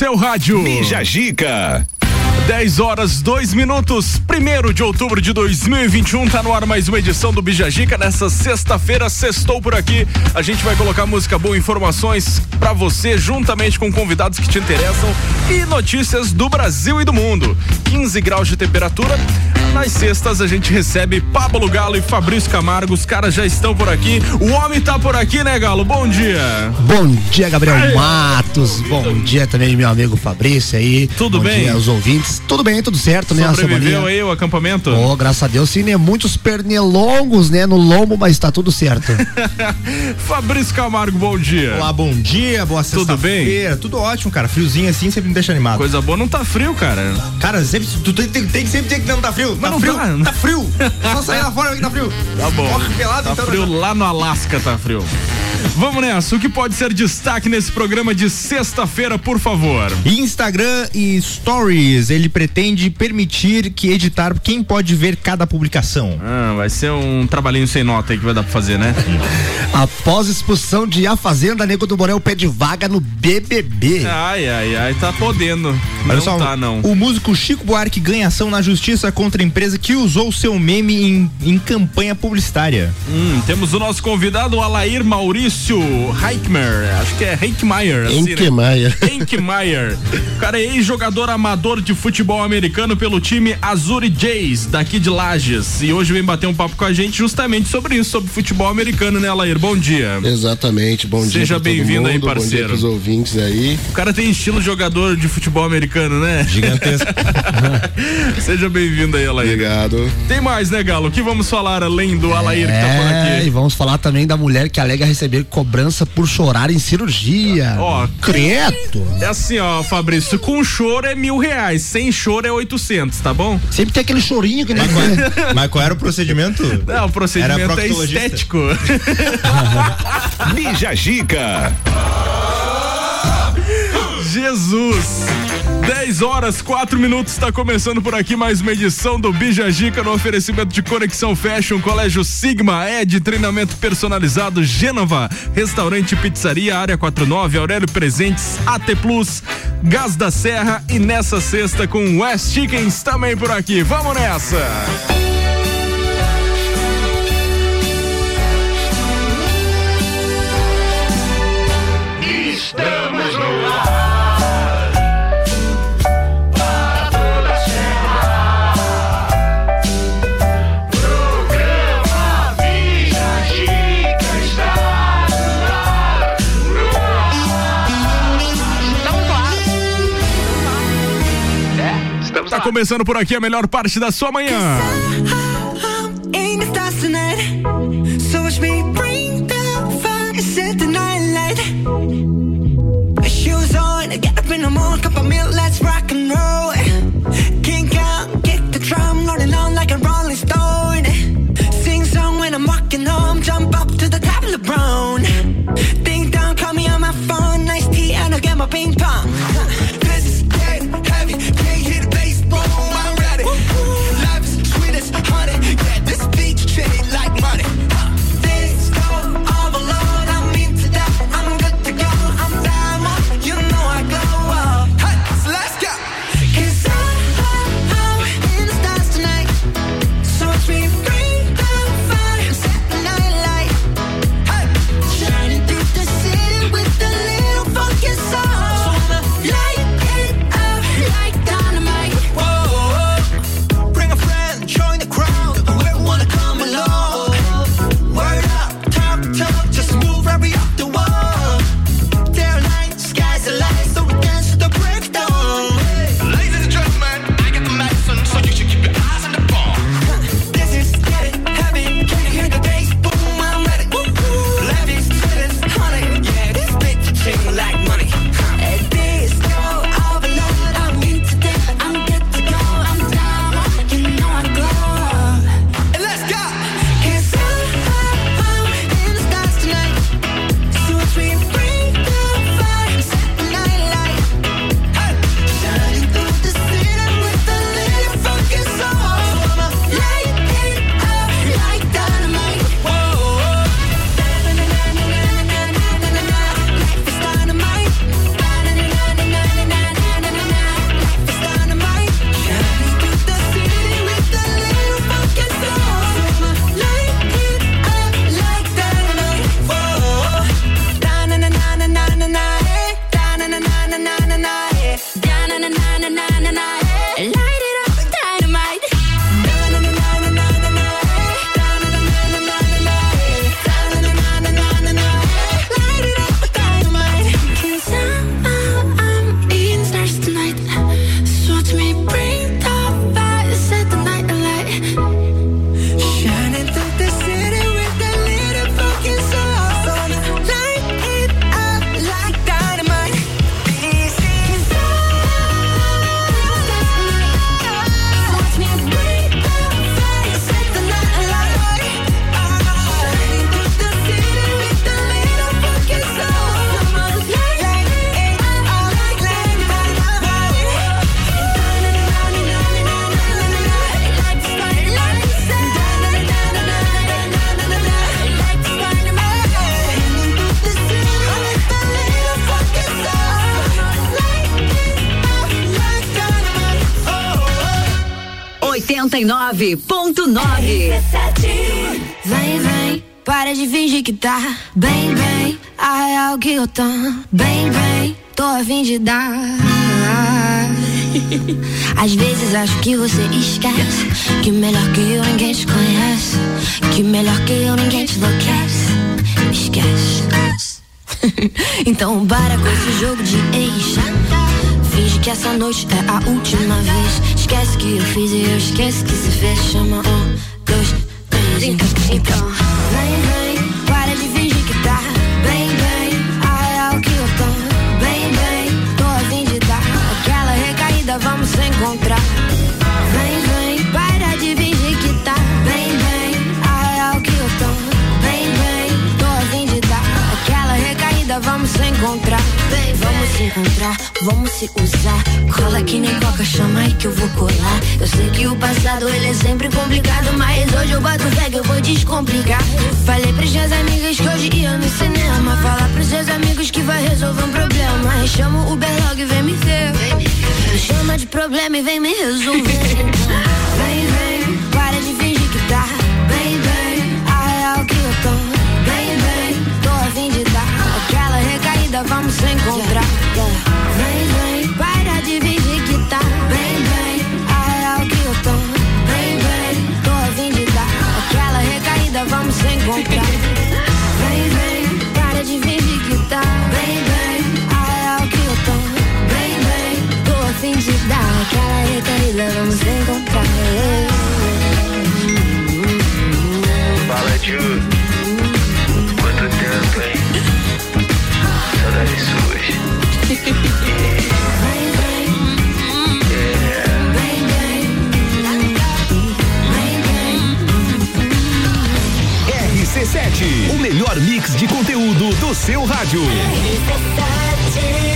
seu rádio. Bija Gica. 10 horas, 2 minutos, 1 de outubro de 2021, tá no ar mais uma edição do Bijagica. Nessa sexta-feira, sextou por aqui. A gente vai colocar música boa, informações para você, juntamente com convidados que te interessam e notícias do Brasil e do mundo. 15 graus de temperatura. Nas sextas a gente recebe Pablo Galo e Fabrício Camargo. Os caras já estão por aqui. O homem tá por aqui, né, Galo? Bom dia. Bom dia, Gabriel Ai, Matos. Bom dia também, meu amigo Fabrício aí. Tudo Bom bem? Dia aos ouvintes. Tudo bem, tudo certo, né? Sobreviveu aí o acampamento? Oh, graças a Deus, sim, né? Muitos pernilongos, né? No lombo, mas tá tudo certo. Fabrício Camargo, bom dia. Olá, bom dia, boa sexta-feira. Tudo bem? Tudo ótimo, cara. Friozinho assim sempre me deixa animado. Coisa boa, não tá frio, cara. Cara, sempre, tu tem, tem, tem sempre tem que não tá frio. Mas tá não frio, tá. tá frio. Só sair lá fora que tá frio. Tá bom. Corre pelado, tá então frio lá no Alasca, tá frio. Vamos nessa. O que pode ser destaque nesse programa de sexta-feira, por favor? Instagram e Stories, ele pretende permitir que editar quem pode ver cada publicação. Ah, vai ser um trabalhinho sem nota aí que vai dar pra fazer, né? Após expulsão de A Fazenda, Nego do Borel pede vaga no BBB. Ai, ai, ai, tá podendo. Olha não só, tá, não. O músico Chico Buarque ganha ação na justiça contra empresa que usou seu meme em, em campanha publicitária. Hum, temos o nosso convidado, o Alair Maurício Reichmer. Acho que é Reichmeier. Assim. Né? O cara é ex-jogador amador de futebol americano pelo time Azuri Jays, daqui de Lages. E hoje vem bater um papo com a gente justamente sobre isso, sobre futebol americano, né, Alair? Bom dia. Exatamente, bom Seja dia. Seja bem-vindo aí, parceiro. Bom dia pros ouvintes aí. O cara tem estilo de jogador de futebol americano, né? Gigantesco. Seja bem-vindo aí, Alair. Obrigado. Tem mais, né, Galo? O que vamos falar além do Alair é, que tá por aqui? E vamos falar também da mulher que alega receber cobrança por chorar em cirurgia. Ó, credo. É assim, ó, Fabrício, com choro é mil reais, sem choro é oitocentos, tá bom? Sempre tem aquele chorinho que nem. Mas qual, mas qual era o procedimento? Não, o procedimento é estético. Bija Gica. Jesus! 10 horas, 4 minutos, está começando por aqui mais uma edição do Bija Gica no oferecimento de Conexão Fashion, Colégio Sigma, Ed, treinamento personalizado, Gênova, Restaurante Pizzaria, Área 49, Aurélio Presentes, AT Plus, Gás da Serra e nessa sexta com West Chickens também por aqui. Vamos nessa! Começando por aqui a melhor parte da sua manhã. in the que você esquece Que melhor que eu ninguém te conhece Que melhor que eu ninguém te enlouquece Esquece Então para com esse jogo de ex Finge que essa noite é a última encontrar Vamos se usar. Cola que nem coca, chama aí que eu vou colar. Eu sei que o passado ele é sempre complicado Mas hoje eu boto fé que eu vou descomplicar. Falei pras minhas amigas que hoje ia no cinema. Falar pros seus amigos que vai resolver um problema. Chama o Uber logo e vem me ver. Chama de problema e vem me resolver. Vem, vem, Vamos se encontrar. Vem, vem, para de fingir que tá. Bem, bem A real que eu tô. Bem, bem Tô a fim de dar. Aquela recaída Vamos se encontrar. Vem, vem, para de fingir que tá. Bem, bem A real que eu tô. Bem, bem Tô a fim de dar. Aquela recaída Vamos se encontrar. Fala, Ju. Ferrari suja. RC7, o melhor mix de conteúdo do seu rádio. RC7.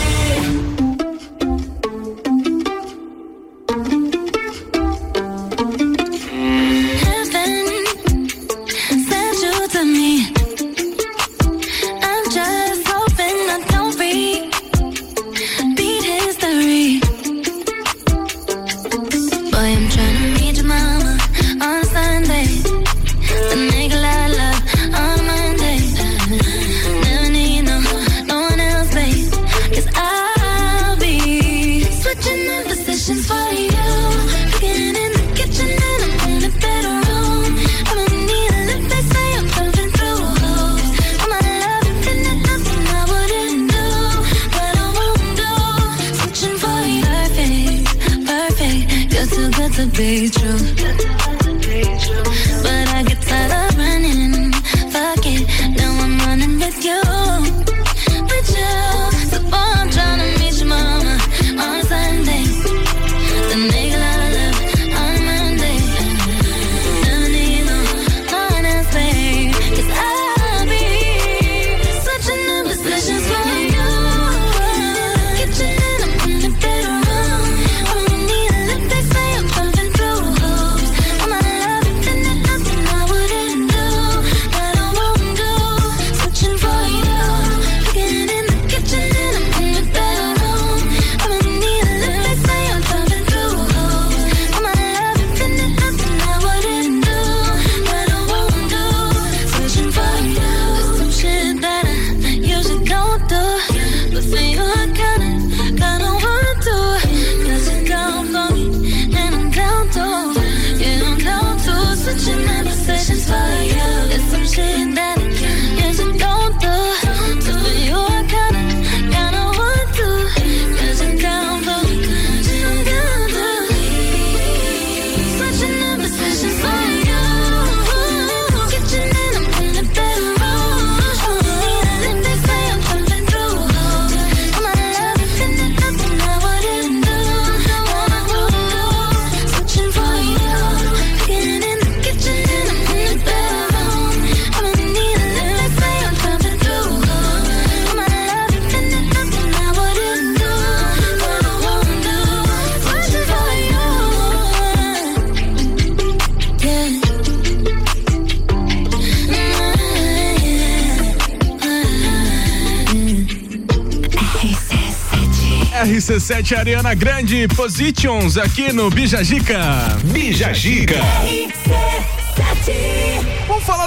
RC7 Ariana Grande Positions aqui no Bijagica. Bijagica.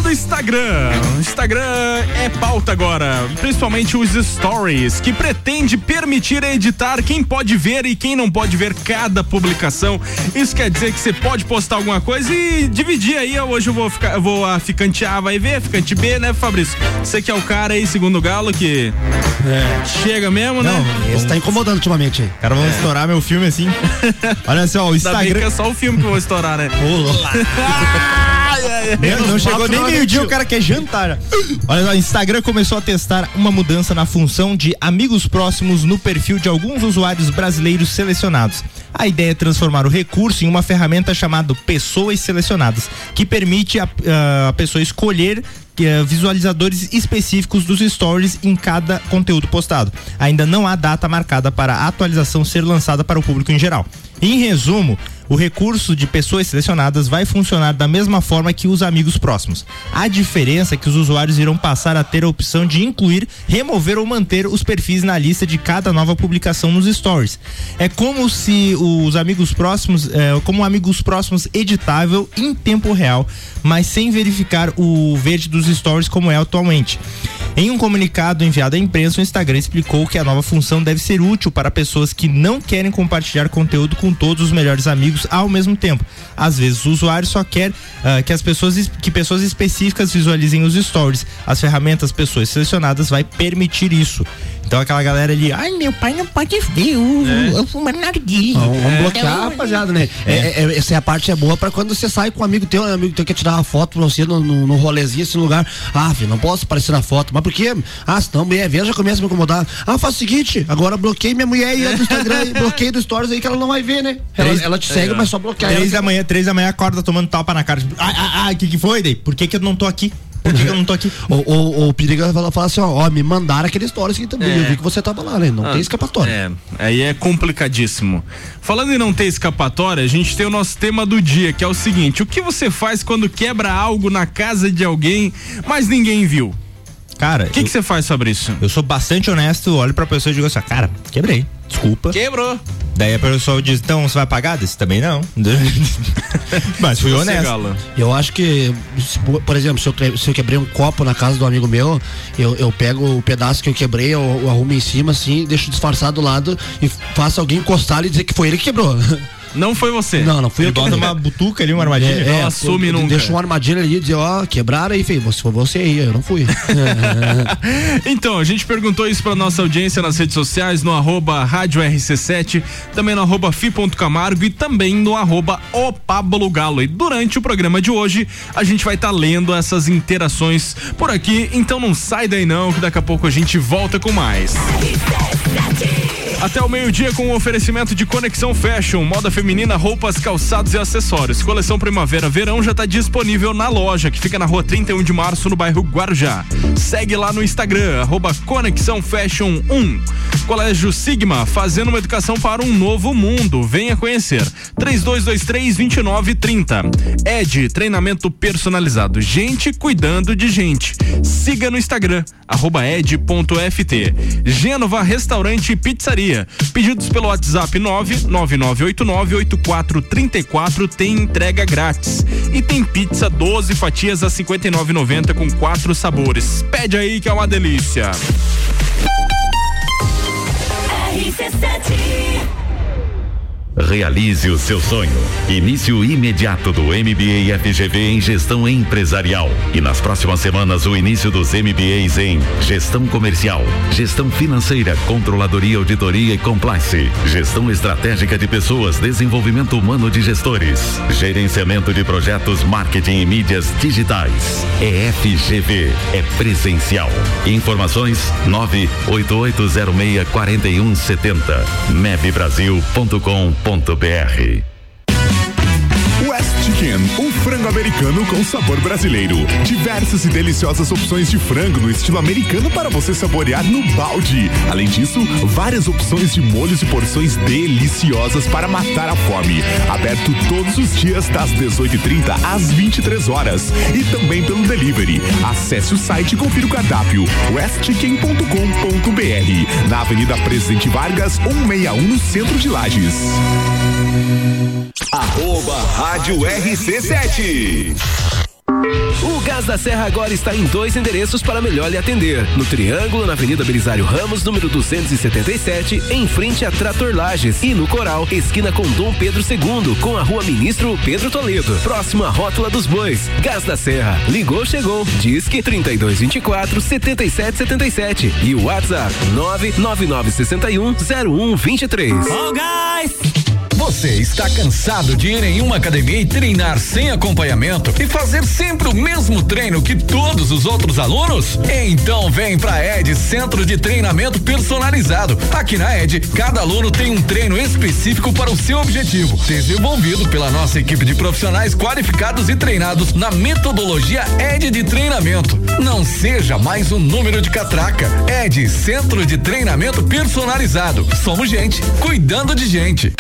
Do Instagram. O Instagram é pauta agora, principalmente os stories, que pretende permitir editar quem pode ver e quem não pode ver cada publicação. Isso quer dizer que você pode postar alguma coisa e dividir aí. Hoje eu vou ficar, eu vou a ficante A vai ver, a ficante B, né, Fabrício? Você que é o cara aí, segundo o Galo, que chega mesmo, né? Esse tá incomodando ultimamente aí. Cara, vamos estourar meu filme assim. Olha só, o bem que Instagram. é só o filme que eu vou estourar, né? Não, não chegou nem meio-dia, o cara quer jantar. Olha só, o Instagram começou a testar uma mudança na função de amigos próximos no perfil de alguns usuários brasileiros selecionados. A ideia é transformar o recurso em uma ferramenta chamada Pessoas Selecionadas, que permite a, a pessoa escolher eh, visualizadores específicos dos stories em cada conteúdo postado. Ainda não há data marcada para a atualização ser lançada para o público em geral. Em resumo, o recurso de pessoas selecionadas vai funcionar da mesma forma que os amigos próximos. A diferença é que os usuários irão passar a ter a opção de incluir, remover ou manter os perfis na lista de cada nova publicação nos stories. É como se os amigos próximos, é, como amigos próximos editável em tempo real, mas sem verificar o verde dos stories como é atualmente. Em um comunicado enviado à imprensa, o Instagram explicou que a nova função deve ser útil para pessoas que não querem compartilhar conteúdo com todos os melhores amigos ao mesmo tempo. Às vezes, o usuário só quer ah, que as pessoas es- que pessoas específicas visualizem os stories. As ferramentas pessoas selecionadas vai permitir isso. Então aquela galera ali, ai meu pai não pode ver, eu, eu fumo narguilha. Vamos, vamos bloquear, Então, rapaziada, né? É, é- essa é a parte é boa pra quando você sai com um amigo teu, um amigo teu quer tirar uma foto pra você no, no, no rolezinho, esse lugar. Ah, filho, não posso aparecer na foto. Mas por quê? Ah, senão a mulher vê, já começa a me incomodar. Ah, faz o seguinte, agora bloqueei minha mulher aí do Instagram, e bloqueei do Stories aí que ela não vai ver, né? Ela, ela te segue, mas só bloquear Três da manhã, três da manhã, acorda tomando tapa na cara. Ah, ah, ah, o que que foi daí? Por que que eu não tô aqui? Por que que eu não tô aqui? O, o, o Perigo vai falar, falar assim, ó, ó, me mandaram aquele stories aqui também. É. Eu vi que você tava lá, né? Não Ah, tem escapatória. É, aí é complicadíssimo. Falando em não ter escapatória, a gente tem o nosso tema do dia, que é o seguinte: o que você faz quando quebra algo na casa de alguém, mas ninguém viu? Cara, O que você faz sobre isso? eu sou bastante honesto, olho pra pessoa e digo assim, cara, quebrei, desculpa. Quebrou. Daí a pessoa diz, então você vai pagar? Desse também não. Mas fui honesto. Eu acho que, por exemplo, se eu, se eu quebrei um copo na casa do amigo meu, eu, eu pego o pedaço que eu quebrei, eu, eu arrumo em cima assim, deixo disfarçado do lado e faço alguém encostar e dizer que foi ele que quebrou. Não foi você. Não, não fui Ele eu bota uma butuca ali, uma armadilha. Não assume eu- nunca. Deixa uma armadilha ali e dizer, ó, quebraram aí, feio. Se foi você aí, eu não fui. Então, a gente perguntou isso pra nossa audiência nas redes sociais, no arroba rádio RC7, também no arroba fi.camargo e também no arroba o Pablo Galo. E durante o programa de hoje, a gente vai estar lendo essas interações por aqui, então não sai daí não, que daqui a pouco a gente volta com mais. Até o meio-dia com o oferecimento de Conexão Fashion, moda feminina, roupas, calçados e acessórios. Coleção Primavera-Verão já está disponível na loja, que fica na rua 31 de março, no bairro Guarujá. Segue lá no Instagram, arroba Conexão Fashion 1. Colégio Sigma, fazendo uma educação para um novo mundo. Venha conhecer. 3223-2930. Ed, treinamento personalizado. Gente cuidando de gente. Siga no Instagram, arroba ed.ft. Gênova Restaurante e Pizzaria. Pedidos pelo WhatsApp 999898434 tem entrega grátis. E tem pizza 12 fatias a 59,90 com quatro sabores. Pede aí que é uma delícia. Realize o seu sonho. Início imediato do MBA FGV em Gestão Empresarial. E nas próximas semanas, o início dos MBAs em Gestão Comercial, Gestão Financeira, Controladoria, Auditoria e Compliance, Gestão Estratégica de Pessoas, Desenvolvimento Humano de Gestores, Gerenciamento de Projetos, Marketing e Mídias Digitais. É FGV, é presencial. Informações 988064170. mebbrasil.com.br West Chicken, um Frango americano com sabor brasileiro. Diversas e deliciosas opções de frango no estilo americano para você saborear no balde. Além disso, várias opções de molhos e porções deliciosas para matar a fome. Aberto todos os dias das 18h30 às 23 horas e também pelo delivery. Acesse o site e confira o cardápio westchicken.com.br na Avenida Presidente Vargas 161 no centro de Lages. Arroba Rádio RC7. O Gás da Serra agora está em dois endereços para melhor lhe atender. No Triângulo, na Avenida Belisário Ramos, número 277, em frente a Trator Lages. E no Coral, esquina com Dom Pedro II, com a rua Ministro Pedro Toledo. Próximo à Rótula dos Bois. Gás da Serra. Ligou, chegou. Disque 3224 7777. E o WhatsApp 99961 0123. Ô, gás! Você está cansado de ir em uma academia e treinar sem acompanhamento e fazer sempre o mesmo treino que todos os outros alunos? Então vem pra Ed Centro de Treinamento Personalizado. Aqui na Ed, cada aluno tem um treino específico para o seu objetivo, desenvolvido pela nossa equipe de profissionais qualificados e treinados na metodologia Ed de treinamento. Não seja mais um número de catraca. Ed Centro de Treinamento Personalizado. Somos gente cuidando de gente.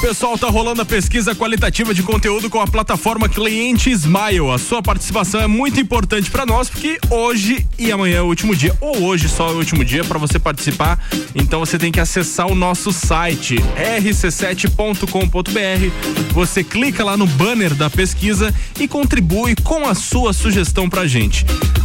Pessoal, tá rolando a pesquisa qualitativa de conteúdo com a plataforma Cliente Smile. A sua participação é muito importante para nós porque hoje e amanhã é o último dia, ou hoje só é o último dia para você participar. Então você tem que acessar o nosso site rc7.com.br. Você clica lá no banner da pesquisa e contribui com a sua sugestão pra gente.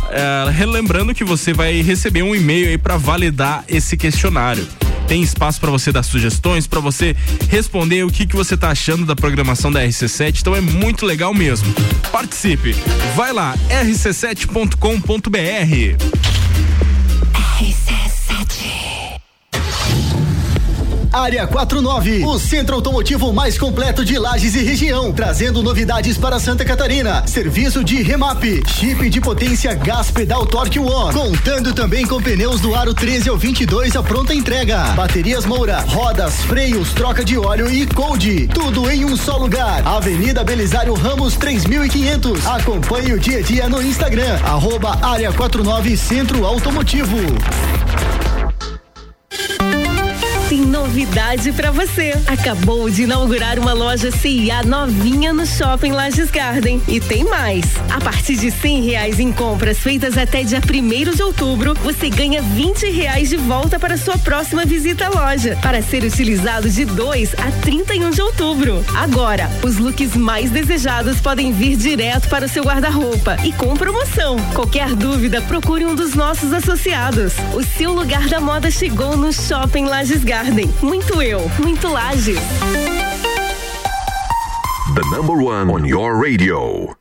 É, relembrando que você vai receber um e-mail aí para validar esse questionário tem espaço para você dar sugestões, para você responder o que, que você tá achando da programação da RC7. Então é muito legal mesmo. Participe. Vai lá, rc7.com.br. Área 49, o centro automotivo mais completo de Lages e região, trazendo novidades para Santa Catarina. Serviço de remap, chip de potência gás pedal Torque One, contando também com pneus do aro 13 ao 22 a pronta entrega. Baterias Moura, rodas, freios, troca de óleo e cold. Tudo em um só lugar. Avenida Belisário Ramos 3500. Acompanhe o dia a dia no Instagram, arroba Área 49 Centro Automotivo. Novidade pra você. Acabou de inaugurar uma loja CIA novinha no Shopping Lages Garden. E tem mais. A partir de cem reais em compras feitas até dia 1 de outubro, você ganha 20 reais de volta para sua próxima visita à loja. Para ser utilizado de 2 a 31 de outubro. Agora, os looks mais desejados podem vir direto para o seu guarda-roupa e com promoção. Qualquer dúvida, procure um dos nossos associados. O seu lugar da moda chegou no Shopping Lages Garden. Muito eu, muito Lages. The number one on your radio.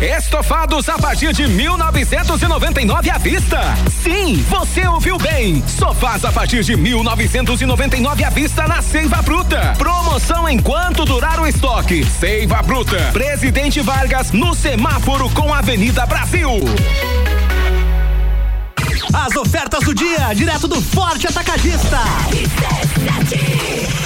Estofados a partir de 1999 à vista. Sim, você ouviu bem. Sofás a partir de 1999 à vista na Seiva Bruta. Promoção enquanto durar o estoque. Seiva Bruta. Presidente Vargas no semáforo com Avenida Brasil. As ofertas do dia, direto do Forte Atacadista.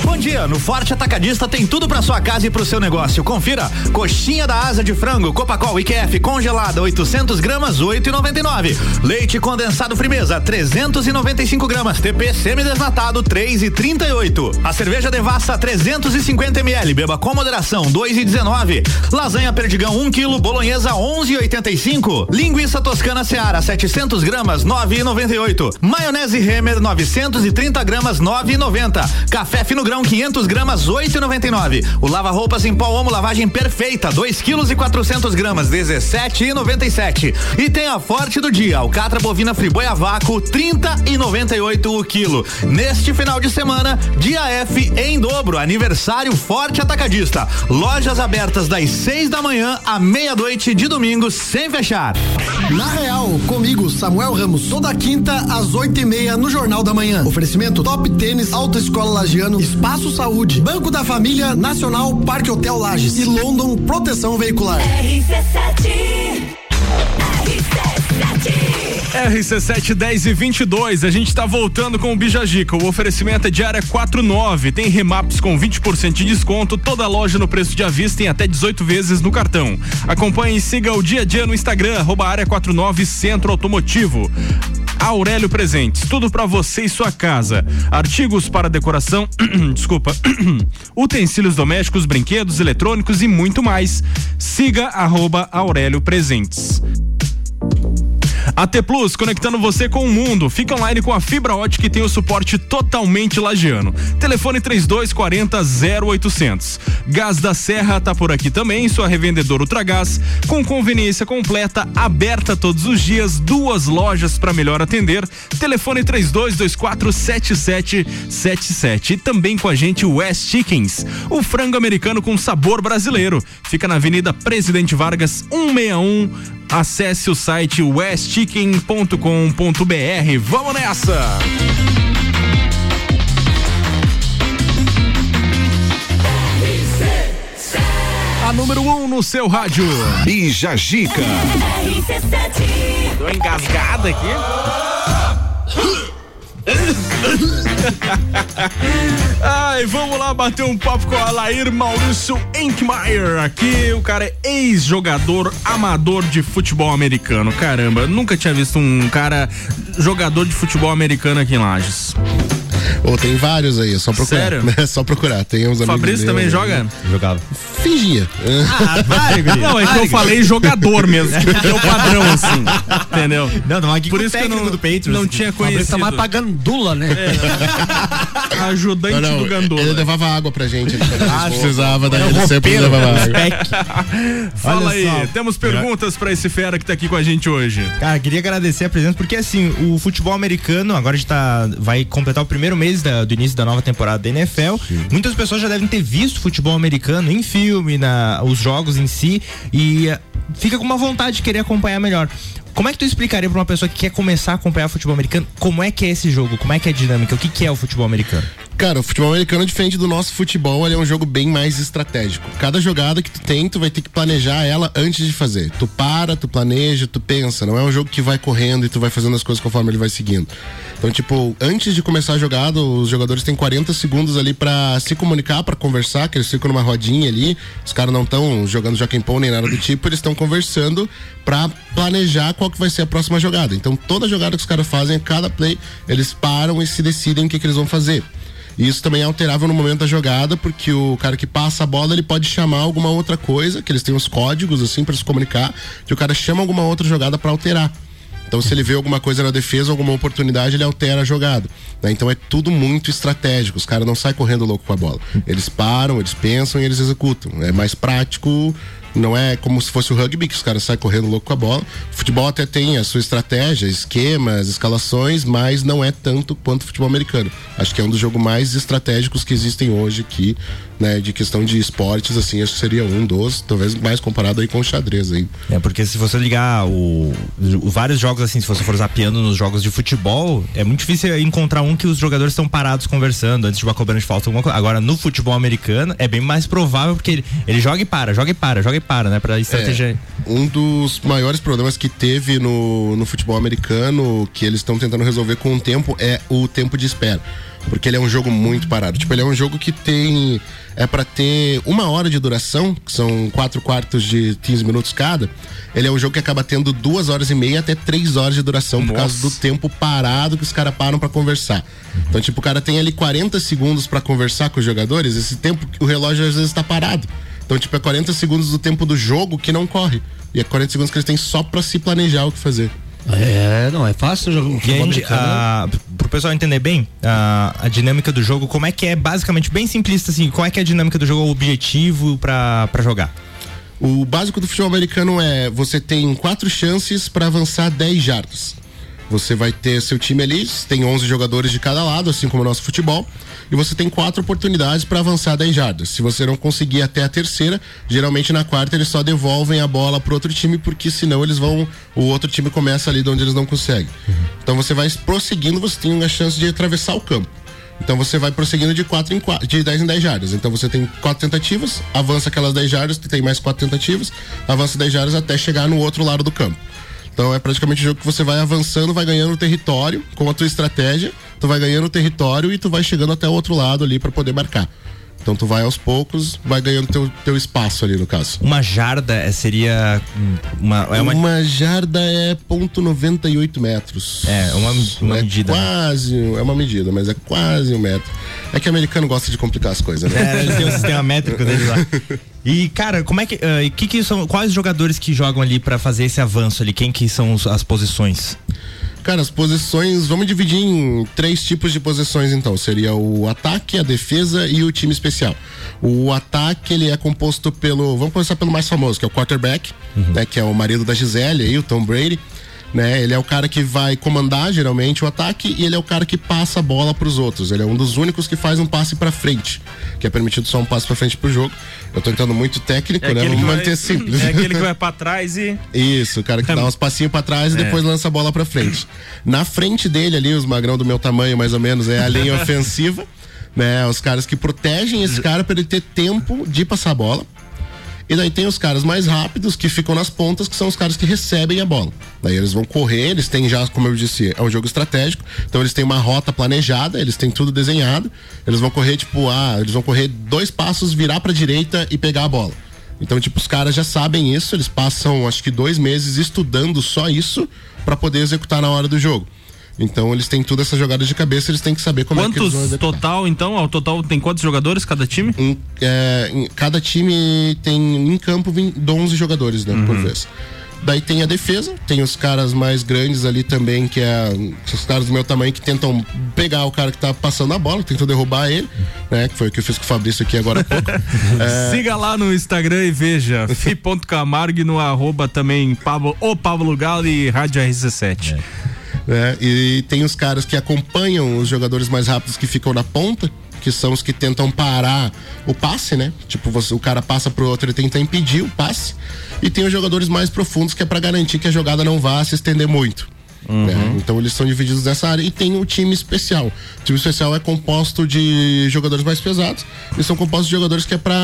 Bom dia, no Forte Atacadista tem tudo para sua casa e pro seu negócio. Confira: coxinha da asa de frango, Copacol IQF congelada 800 gramas 8,99. Leite condensado Frimeza 395 gramas, TP semidesnatado 3,38. A cerveja Devassa 350 ml, beba com moderação 2,19. Lasanha Perdigão 1 kg, bolonhesa 11,85. Linguiça toscana Seara 700 gramas 9,98. Maionese Hemer 930 gramas 9,90. Café fino grão 500 gramas 8,99. O lava roupas em pó Omo lavagem perfeita 2 quilos e 400 gramas 17,97. E tem a forte do dia alcatra bovina friboi a vácuo 30,98 o quilo. Neste final de semana dia F em dobro aniversário forte atacadista. Lojas abertas das 6 da manhã à meia-noite de domingo sem fechar. Na Real, comigo, Samuel Ramos, toda quinta às oito e meia no Jornal da Manhã. Oferecimento Top Tênis, Autoescola Lagiano, Espaço Saúde, Banco da Família, Nacional, Parque Hotel Lages e London Proteção Veicular. RC7 RC7 RC7 10 e 22, a gente tá voltando com o Bijagica. O oferecimento é de área 49. Tem remaps com 20% de desconto. Toda loja no preço de avista tem até 18 vezes no cartão. Acompanhe e siga o dia a dia no Instagram, arroba área 49 Centro Automotivo. Aurélio Presentes, tudo para você e sua casa. Artigos para decoração, desculpa, utensílios domésticos, brinquedos, eletrônicos e muito mais. Siga arroba Aurélio Presentes. AT Plus, conectando você com o mundo. Fica online com a fibra ótica e tem o suporte totalmente lagiano. Telefone 3240 0800. Gás da Serra tá por aqui também, sua revendedora Ultragás, com conveniência completa, aberta todos os dias, duas lojas para melhor atender. Telefone 3224 7777. E também com a gente o West Chickens, o frango americano com sabor brasileiro. Fica na Avenida Presidente Vargas 161 acesse o site westchicken.com.br. Vamos nessa! A número 1 um no seu rádio. Bija Gica. Tô engasgada aqui. Ai, vamos lá bater um papo com a Lair Maurício Enkmeyer aqui. O cara é ex-jogador amador de futebol americano. Caramba, nunca tinha visto um cara jogador de futebol americano aqui em Lages. Ou tem vários aí, é só procurar. Sério? É só procurar. Tem uns amigos Fabrício também joga? Jogava. Fingia. Ah, vai, Não, é que eu falei jogador mesmo, que é o padrão, assim. Entendeu? Não, não, aqui Por isso que eu não, do Patriots. não tinha Fabrício conhecido. tá mais pra gandula, né? Ajudante Não, não, do Gandula. Ele levava água pra gente. Ele quando a gente Ah, precisava, daí é ele sempre levava né? água. Fala Olha aí, só. temos perguntas pra esse fera que tá aqui com a gente hoje. Cara, queria agradecer a presença, porque assim, o futebol americano, agora a gente tá, vai completar o primeiro mês da- do início da nova temporada da NFL. Muitas pessoas já devem ter visto futebol americano em filme, na, os jogos em si, e eh, fica com uma vontade de querer acompanhar melhor. Como é que tu explicaria pra uma pessoa que quer começar a acompanhar futebol americano, como é que é esse jogo, como é que é a dinâmica, o que, que é o futebol americano? Cara, o futebol americano, diferente do nosso futebol, ele é um jogo bem mais estratégico. Cada jogada que tu tem, tu vai ter que planejar ela antes de fazer. Tu para, tu planeja, tu pensa. Não é um jogo que vai correndo e tu vai fazendo as coisas conforme ele vai seguindo. Então, tipo, antes de começar a jogada, os jogadores têm 40 segundos ali pra se comunicar, pra conversar, que eles ficam numa rodinha ali. Os caras não estão jogando Joaquim Pão nem nada do tipo, eles estão conversando pra planejar qual que vai ser a próxima jogada. Então, toda jogada que os caras fazem, cada play, eles param e se decidem o que, que eles vão fazer. E isso também é alterável no momento da jogada, porque o cara que passa a bola, ele pode chamar alguma outra coisa, que eles têm os códigos assim para se comunicar, que o cara chama alguma outra jogada para alterar. Então, se ele vê alguma coisa na defesa, alguma oportunidade, ele altera a jogada. né? Então, é tudo muito estratégico. Os caras não saem correndo louco com a bola. Eles param, eles pensam e eles executam. É mais prático. Não é como se fosse o rugby, que os caras saem correndo louco com a bola. O futebol até tem a sua estratégia, esquemas, escalações, mas não é tanto quanto o futebol americano. Acho que é um dos jogos mais estratégicos que existem hoje aqui, né? De questão de esportes, assim, acho que seria um dos, talvez mais comparado aí com o xadrez aí. É, porque se você ligar o, o- vários jogos assim, se você for zapeando nos jogos de futebol, é muito difícil encontrar um que os jogadores estão parados conversando antes de uma cobrança de falta. Alguma coisa. Agora, no futebol americano, é bem mais provável porque ele, ele joga e para, joga e para, joga e para, né? Pra estratégia. É, um dos maiores problemas que teve no, no futebol americano, que eles estão tentando resolver com o tempo, é o tempo de espera. Porque ele é um jogo muito parado. Tipo, ele é um jogo que tem. É pra ter uma hora de duração, que são quatro quartos de 15 minutos cada. Ele é um jogo que acaba tendo duas horas e meia até três horas de duração por causa do tempo parado que os caras param pra conversar. Então, tipo, o cara tem ali 40 segundos pra conversar com os jogadores, esse tempo o relógio às vezes tá parado. Então, tipo, é 40 segundos do tempo do jogo que não corre. E é 40 segundos que eles têm só pra se planejar o que fazer. É, não é fácil jogar a futebol americano. a, pro pessoal entender bem a, a dinâmica do jogo, como é que é basicamente bem simplista assim, qual é que é a dinâmica do jogo, o objetivo pra, pra jogar? O básico do futebol americano é você tem quatro chances para avançar 10 jardas. Você vai ter seu time ali, tem 11 jogadores de cada lado, assim como o nosso futebol, e você tem quatro oportunidades para avançar 10 jardas. Se você não conseguir até a terceira, geralmente na quarta eles só devolvem a bola pro outro time, porque senão eles vão, o outro time começa ali de onde eles não conseguem. Então você vai prosseguindo, você tem uma chance de atravessar o campo. Então você vai prosseguindo de 4 em 4, de 10 em 10 jardas. Então você tem quatro tentativas, avança aquelas 10 jardas, tem mais quatro tentativas, avança 10 jardas até chegar no outro lado do campo. Então é praticamente um jogo que você vai avançando, vai ganhando território com a tua estratégia, tu vai ganhando território e tu vai chegando até o outro lado ali para poder marcar. Então tu vai aos poucos, vai ganhando teu, teu espaço ali no caso. Uma jarda é- seria hum, uma é uma, Uma jarda é ponto 98 metros. É, uma, uma é medida. né? Quase, é uma medida, mas é quase um metro. É que americano gosta de complicar as coisas, né? É, ele tem um sistema métrico dele lá. E, cara, como é que. e que, que são. Quais jogadores que jogam ali pra fazer esse avanço ali? Quem que são os- as posições? Cara, as posições, vamos dividir em três tipos de posições então. Seria o ataque, a defesa e o time especial. O ataque, ele é composto pelo, vamos começar pelo mais famoso, que é o quarterback, né, que é o marido da Gisele aí, o Tom Brady. Né, ele é o cara que vai comandar geralmente o ataque e ele é o cara que passa a bola para os outros. Ele é um dos únicos que faz um passe para frente, que é permitido só um passe para frente pro jogo. Eu tô entrando muito técnico, né? Vamos manter simples. É aquele que vai pra trás e. Isso, o cara que dá uns passinhos pra trás e É. depois lança a bola pra frente. Na frente dele ali, os magrão do meu tamanho, mais ou menos, é a linha ofensiva, né? Os caras que protegem esse cara pra ele ter tempo de passar a bola. E daí tem os caras mais rápidos que ficam nas pontas, que são os caras que recebem a bola. Daí eles vão correr, eles têm já, como eu disse, é um jogo estratégico. Então eles têm uma rota planejada, eles têm tudo desenhado. Eles vão correr, tipo, ah, eles vão correr dois passos, virar pra direita e pegar a bola. Então, tipo, os caras já sabem isso, eles passam acho que dois meses estudando só isso pra poder executar na hora do jogo. Então eles têm toda essa jogada de cabeça, eles têm que saber como é que eles Quantos vão total, então? Ao total tem quantos jogadores cada time? Em, é, em- cada time tem em campo 20 11 jogadores, né, por vez. Daí tem a defesa, tem os caras mais grandes ali também, que é os caras do meu tamanho que tentam pegar o cara que tá passando a bola, tentam derrubar ele, né? Que foi o que eu fiz com o Fabrício aqui agora há pouco. É, Siga lá no Instagram e veja fi.camargo no arroba também Pablo, o Pablo Galo e Rádio RC7. Né? E tem os caras que acompanham os jogadores mais rápidos que ficam na ponta, que são os que tentam parar o passe, né? Tipo, você, o cara passa pro outro, ele tenta impedir o passe. E tem os jogadores mais profundos que é pra garantir que a jogada não vá se estender muito. né? Então eles são divididos nessa área e tem o time especial. O time especial é composto de jogadores mais pesados e são compostos de jogadores que é pra,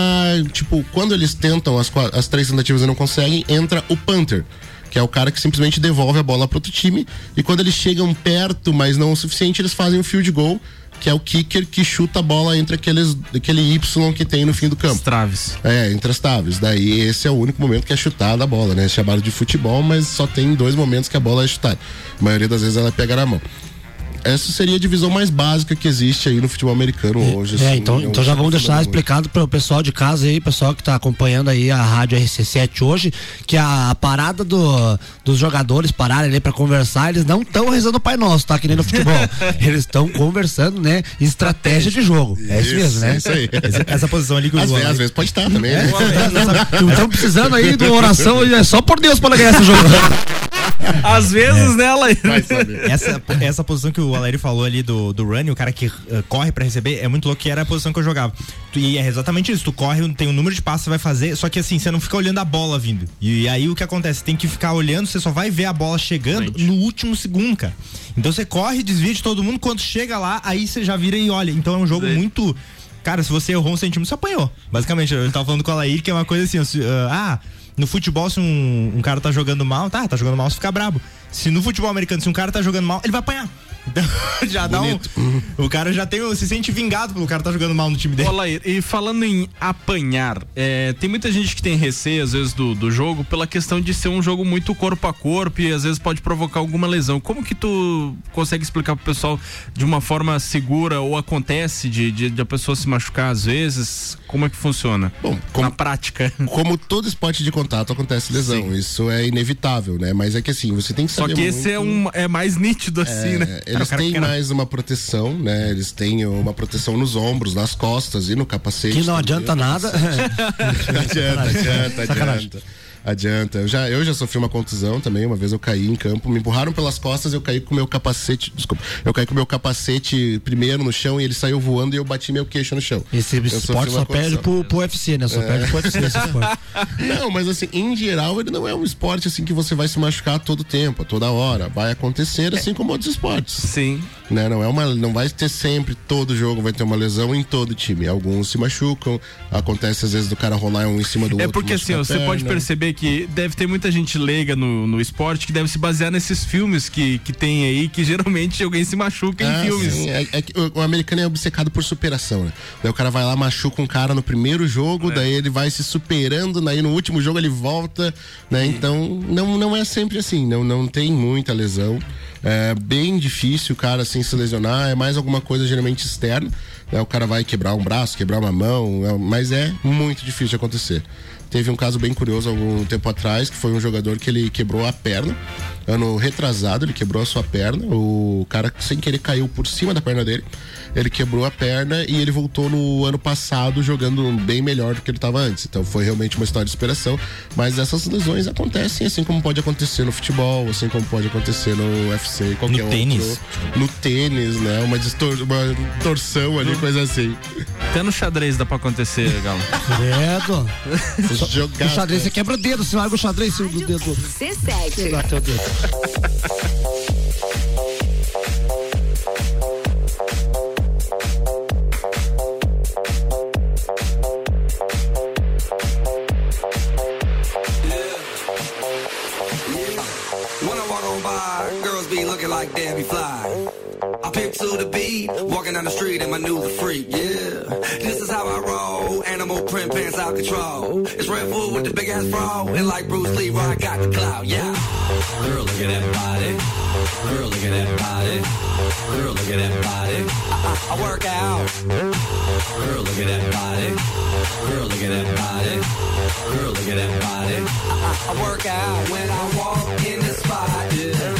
tipo, quando eles tentam as, as três tentativas e não conseguem, entra o punter que é o cara que simplesmente devolve a bola para outro time e quando eles chegam perto, mas não o suficiente, eles fazem o field goal, que é o kicker que chuta a bola entre aqueles aquele Y que tem no fim do campo. As traves. É, entre as traves. Daí esse é o único momento que é chutada a bola, né? É chamado de futebol, mas só tem dois momentos que a bola é chutada. A maioria das vezes ela pega na mão. Essa seria a divisão mais básica que existe aí no futebol americano hoje. É, assim, então, não então já vamos deixar explicado para o pessoal de casa aí, pessoal que tá acompanhando aí a Rádio RC7 hoje, que a, parada do, dos jogadores pararem ali para conversar, eles não estão rezando o Pai Nosso, tá? Que nem no futebol. eles estão conversando, né? Estratégia de jogo. É isso mesmo, né? é isso aí. Essa, essa posição ali que o Às, vezes, às vezes pode estar também, né? Estão precisando aí de uma oração e é só por Deus para ganhar esse jogo. Às vezes, né, Laíra? Essa, essa posição que o Alério falou ali do, do running, o cara que eh, corre pra receber, é muito louco que era a posição que eu jogava. E é exatamente isso, tu corre, tem um número de passos que você vai fazer, só que assim, você não fica olhando a bola vindo. E, aí o que acontece? Tem que ficar olhando, você só vai ver a bola chegando no último segundo, cara. Então você corre, desvia de todo mundo, quando chega lá, aí você já vira e olha. Então é um jogo muito. Cara, se você errou um centímetro, você apanhou. Basicamente, eu tava falando com a Laír que é uma coisa assim, ó, se, ah, no futebol, se um, um cara tá jogando mal, tá, tá jogando mal, você fica brabo. Se no futebol americano, se um cara tá jogando mal, ele vai apanhar. Já dá um. O cara já tem, se sente vingado pelo cara tá jogando mal no time dele. E falando em apanhar, é, tem muita gente que tem receio, às vezes, do, do jogo pela questão de ser um jogo muito corpo a corpo e às vezes pode provocar alguma lesão. Como que tu consegue explicar pro pessoal de uma forma segura ou acontece de, de, de a pessoa se machucar às vezes? Como é que funciona? Bom, na prática. Como todo esporte de contato acontece lesão, isso é inevitável, né? Mas é que assim, você tem que Só saber que esse é, um, é mais nítido assim, É, né? Eles cara têm mais uma proteção, né? Eles têm uma proteção nos ombros, nas costas e no capacete. Que não também. adianta nada. adianta, adianta, Sacanagem. adianta. Adianta. Eu já, eu já sofri uma contusão também. Uma vez eu caí em campo, me empurraram pelas costas, eu caí com meu capacete. Desculpa. Eu caí com meu capacete primeiro no chão e ele saiu voando e eu bati meu queixo no chão. Esse Eu esporte só perde pro, pro UFC, né? Só É. perde pro UFC esse esporte. Não, mas assim, em geral, ele não é um esporte assim que você vai se machucar a todo tempo, a toda hora. Vai acontecer assim como outros esportes. Sim. Né? Não é uma, não vai ter sempre todo jogo vai ter uma lesão em todo time. Alguns se machucam, acontece às vezes do cara rolar um em cima do É outro. porque assim, ó, você pode perceber dizer que deve ter muita gente leiga no, no esporte que deve se basear nesses filmes que, que tem aí, que geralmente alguém se machuca em Ah, filmes. sim, é- é o, o americano é obcecado por superação, né? Daí o cara vai lá, machuca um cara no primeiro jogo, daí ele vai se superando, daí no último jogo ele volta, né? Então, não, não é sempre assim, não, não tem muita lesão. É bem difícil o cara assim se lesionar, é mais alguma coisa geralmente externa, né? O cara vai quebrar um braço, quebrar uma mão, é- mas é muito difícil de acontecer. Teve um caso bem curioso algum tempo atrás, que foi um jogador que ele quebrou a perna. Ano retrasado, ele quebrou a sua perna. O cara, sem querer, caiu por cima da perna dele. Ele quebrou a perna e ele voltou no ano passado jogando bem melhor do que ele estava antes. Então foi realmente uma história de superação. Mas essas lesões acontecem, assim como pode acontecer no futebol, assim como pode acontecer no UFC, qualquer No outro. tênis. No tênis, né? Uma, distor uma torção ali, coisa assim. Até no xadrez dá pra acontecer, Galo. Credo. Jogar. No xadrez você quebra o dedo, você larga o xadrez o dedo. C7. Quebra teu dedo. When I walk on by, be looking like Debbie Fly. I pick to the beat, walking down the street in my new freak, yeah. This is how I roll, animal print pants out control. It's Red Bull with the big ass bra, and like Bruce Lee, I got the clout, yeah. Girl, look at that body. Girl, look at that body. Girl, look at that body. I, I, I work out. Girl, look at that body. Girl, look at that body. Girl, look at that body. I, I, I work out when I walk in the spot. Yeah,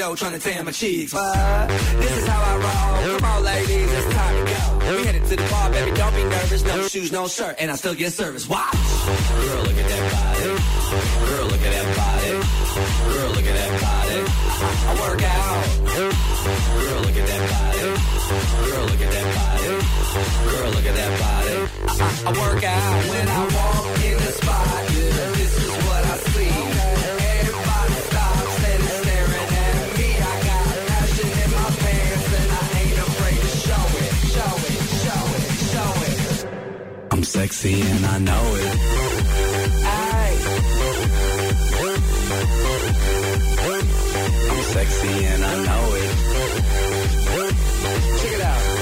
Speedo trying to tan my cheeks. But this is how I roll. Come on, ladies, it's time to go. We headed to the bar, baby, don't be nervous. No shoes, no shirt, and I still get service. Watch. Girl, look at that body. Girl, look at that body. Girl, look at that body. I, I work out. Girl, look at that body. Girl, look at that body. Girl, look at that body. I, I, I work out when I walk in the spot. Yeah, sexy and I know it. I'm sexy and I know it. Check it out.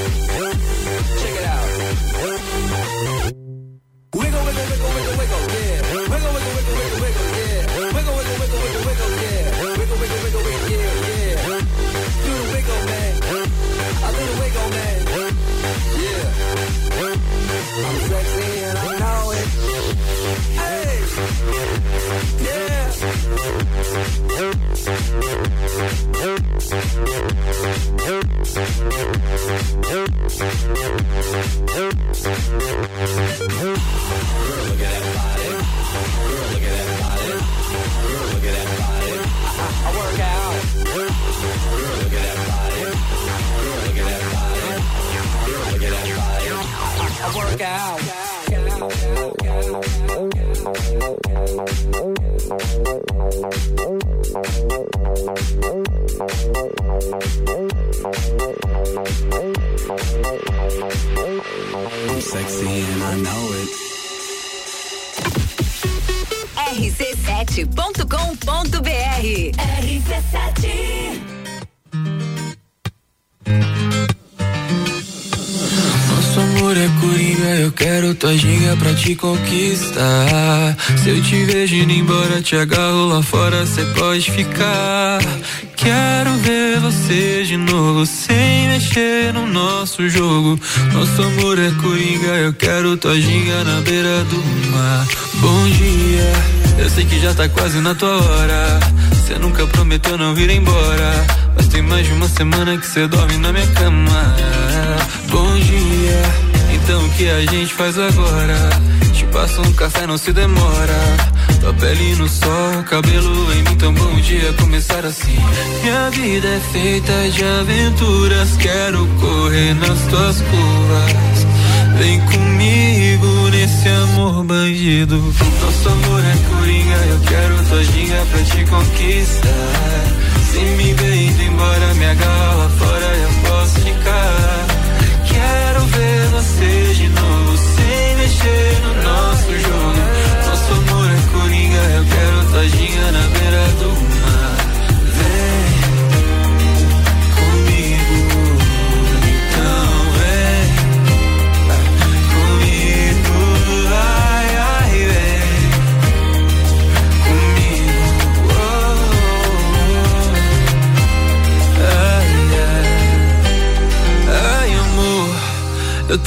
Conquistar. Se eu te vejo indo embora, te agarro lá fora, cê pode ficar. Quero ver você de novo, sem mexer no nosso jogo. Nosso amor é coringa, eu quero tua ginga na beira do mar. Bom dia, eu sei que já tá quase na tua hora. Cê nunca prometeu não vir embora. Mas tem mais de uma semana que cê dorme na minha cama. Bom dia, então o que a gente faz agora? Te passo um café, não se demora. Tua pele no sol, cabelo em mim, tão bom dia começar assim. Minha vida é feita de aventuras, quero correr nas tuas curvas. Vem comigo nesse amor bandido. Nosso amor é coringa, eu quero tua ginga pra te conquistar. Se me ver indo embora, me agarra fora, eu posso ficar. Quero ver você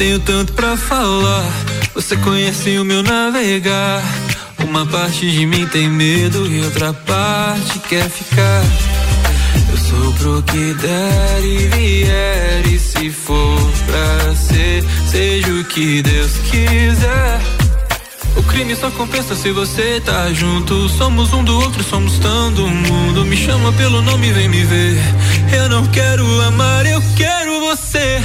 tenho tanto pra falar. Você conhece o meu navegar. Uma parte de mim tem medo e outra parte quer ficar. Eu sou pro que der e vier. E se for pra ser, seja o que Deus quiser. O crime só compensa se você tá junto. Somos um do outro, somos tão do mundo. Me chama pelo nome, vem me ver. Eu não quero amar, eu quero você.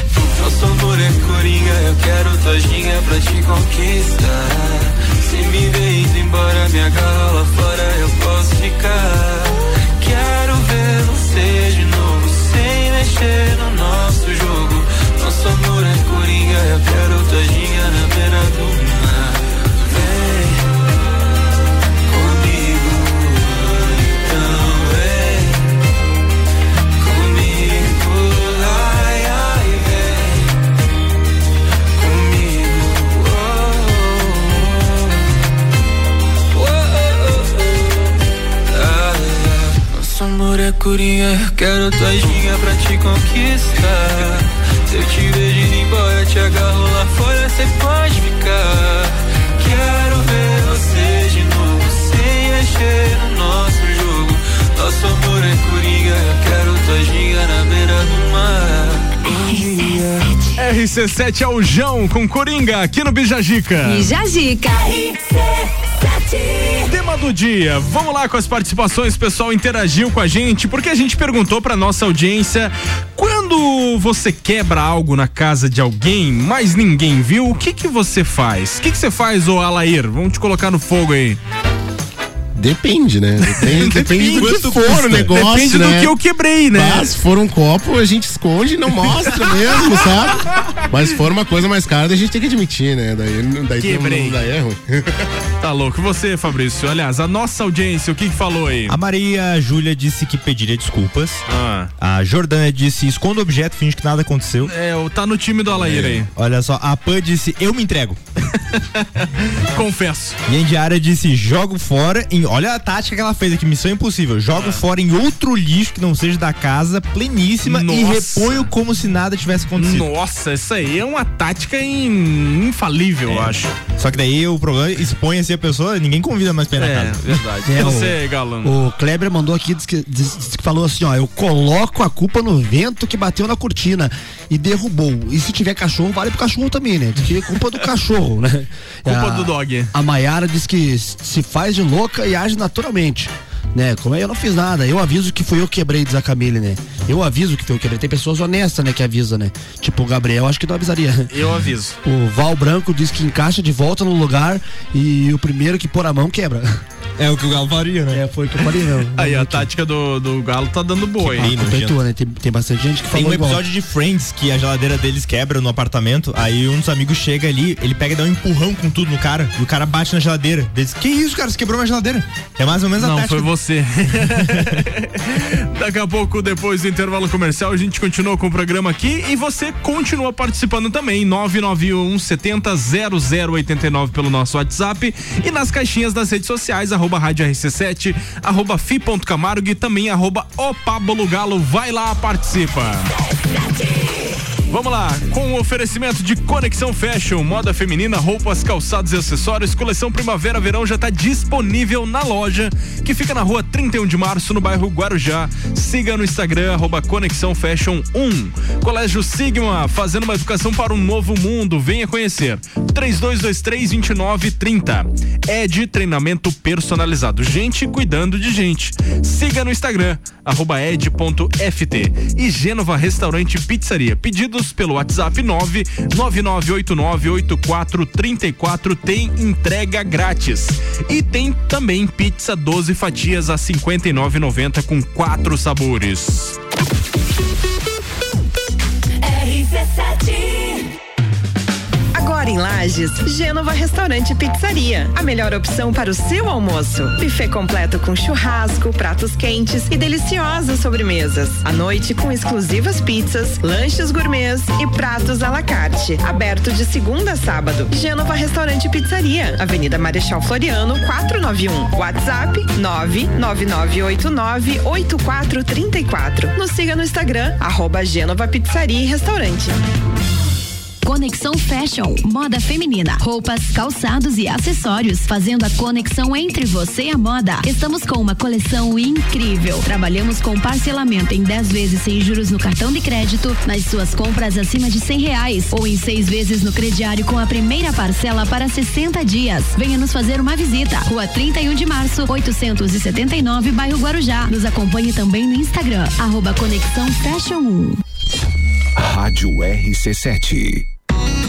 Amor é coringa, eu quero tua ginga pra te conquistar. Se me indo embora, me agarra fora, eu posso ficar. Quero ver você de novo, sem mexer no nosso jogo. Nosso amor é coringa, eu quero tua ginga na beira do mar. Nosso amor é coringa, eu quero tua ginga pra te conquistar. Se eu te vejo indo embora, te agarro lá fora, cê pode ficar. Quero ver você de novo, sem mexer no nosso jogo. Nosso amor é coringa, eu quero tua ginga na beira do mar. Dia. RC7 é o João com Coringa aqui no Bijagica. Bijagica. Tema do dia, vamos lá com as participações, o pessoal interagiu com a gente, porque a gente perguntou pra nossa audiência, quando você quebra algo na casa de alguém, mas ninguém viu, o que que você faz? O que que você faz, ô Alair? Vamos te colocar no fogo aí. Depende, né? Depende, depende do que for custa? o negócio, Depende né? do que eu quebrei, né? Mas se for um copo, a gente esconde e não mostra mesmo, sabe? Mas se for uma coisa mais cara, a gente tem que admitir, né? Daí, daí, Quebrei. Não, daí é ruim. Tá louco. E você, Fabrício? Aliás, a nossa audiência, o que que falou aí? A Maria Júlia disse que pediria desculpas. Ah. A Jordânia disse: esconda o objeto, finge que nada aconteceu. É, tá no time do Alair aí. Olha só, a Pan disse: eu me entrego. Confesso. E a Indiara disse: jogo fora em. Olha a tática que ela fez aqui, missão impossível. Jogo fora em outro lixo que não seja da casa, pleníssima, e Nossa. reponho como se nada tivesse acontecido. Nossa, isso aí é uma tática in- infalível, eu acho. Só que daí o problema expõe assim a pessoa, ninguém convida mais pra ir na É, casa. verdade. É, E o- você, Galão? O Kleber mandou aqui, diz que, diz- diz que falou assim, ó, eu coloco a culpa no vento que bateu na cortina e derrubou. E se tiver cachorro, vale pro cachorro também, né? Diz que é culpa do cachorro, né? Culpa A- do dog. A Maiara diz que se faz de louca e age naturalmente. Né, como é, eu não fiz nada, eu aviso que foi eu que quebrei, diz a Camille, né? Eu aviso que foi eu que quebrei. Tem pessoas honestas, né, que avisa, né? Tipo o Gabriel, acho que não avisaria. Eu aviso. O Val Branco diz que encaixa de volta no lugar e o primeiro que pôr a mão quebra. É o que o Galo faria, né? É, foi o que eu falei, meu. Aí, a tática do, do Galo tá dando boa, Que hein? Completou, né? Tem, tem bastante gente que Tem falou um igual. episódio de Friends que a geladeira deles quebra no apartamento, aí um dos amigos chega ali, ele pega e dá um empurrão com tudo no cara, e o cara bate na geladeira. Ele diz, que isso, cara, você quebrou minha geladeira. É mais ou menos a Não, tática. foi você. Daqui a pouco, depois do intervalo comercial, a gente continua com o programa aqui e você continua participando também. 991 70 0089 pelo nosso WhatsApp e nas caixinhas das redes sociais, arroba Rádio RC7, arroba fi.camargo e também arroba o Pablo Galo. Vai lá, participa. Vamos lá, com o oferecimento de Conexão Fashion, moda feminina, roupas, calçados e acessórios, coleção Primavera-Verão já está disponível na loja, que fica na rua 31 de março, no bairro Guarujá. Siga no Instagram, arroba Conexão Fashion 1. Colégio Sigma, fazendo uma educação para um novo mundo. Venha conhecer. 3223-2930. É de treinamento personalizado. Gente cuidando de gente. Siga no Instagram, arroba ed.ft. E Gênova Restaurante Pizzaria. Pelo WhatsApp 999898434 tem entrega grátis. E tem também pizza 12 fatias a 59,90 com quatro sabores. Agora em Lages, Gênova Restaurante Pizzaria. A melhor opção para o seu almoço. Buffet completo com churrasco, pratos quentes e deliciosas sobremesas. À noite com exclusivas pizzas, lanches gourmets e pratos à la carte. Aberto de segunda a sábado. Gênova Restaurante Pizzaria. Avenida Marechal Floriano, 491. WhatsApp 999898434. Nos siga no Instagram, arroba Gênova Pizzaria e Restaurante. Conexão Fashion, moda feminina, roupas, calçados e acessórios, fazendo a conexão entre você e a moda. Estamos com uma coleção incrível. Trabalhamos com parcelamento em 10 vezes sem juros no cartão de crédito, nas suas compras acima de 100 reais ou em seis vezes no crediário com a primeira parcela para 60 dias. Venha nos fazer uma visita. Rua 31 de março, 879, bairro Guarujá. Nos acompanhe também no Instagram, arroba Conexão Fashion 1. Rádio RC7.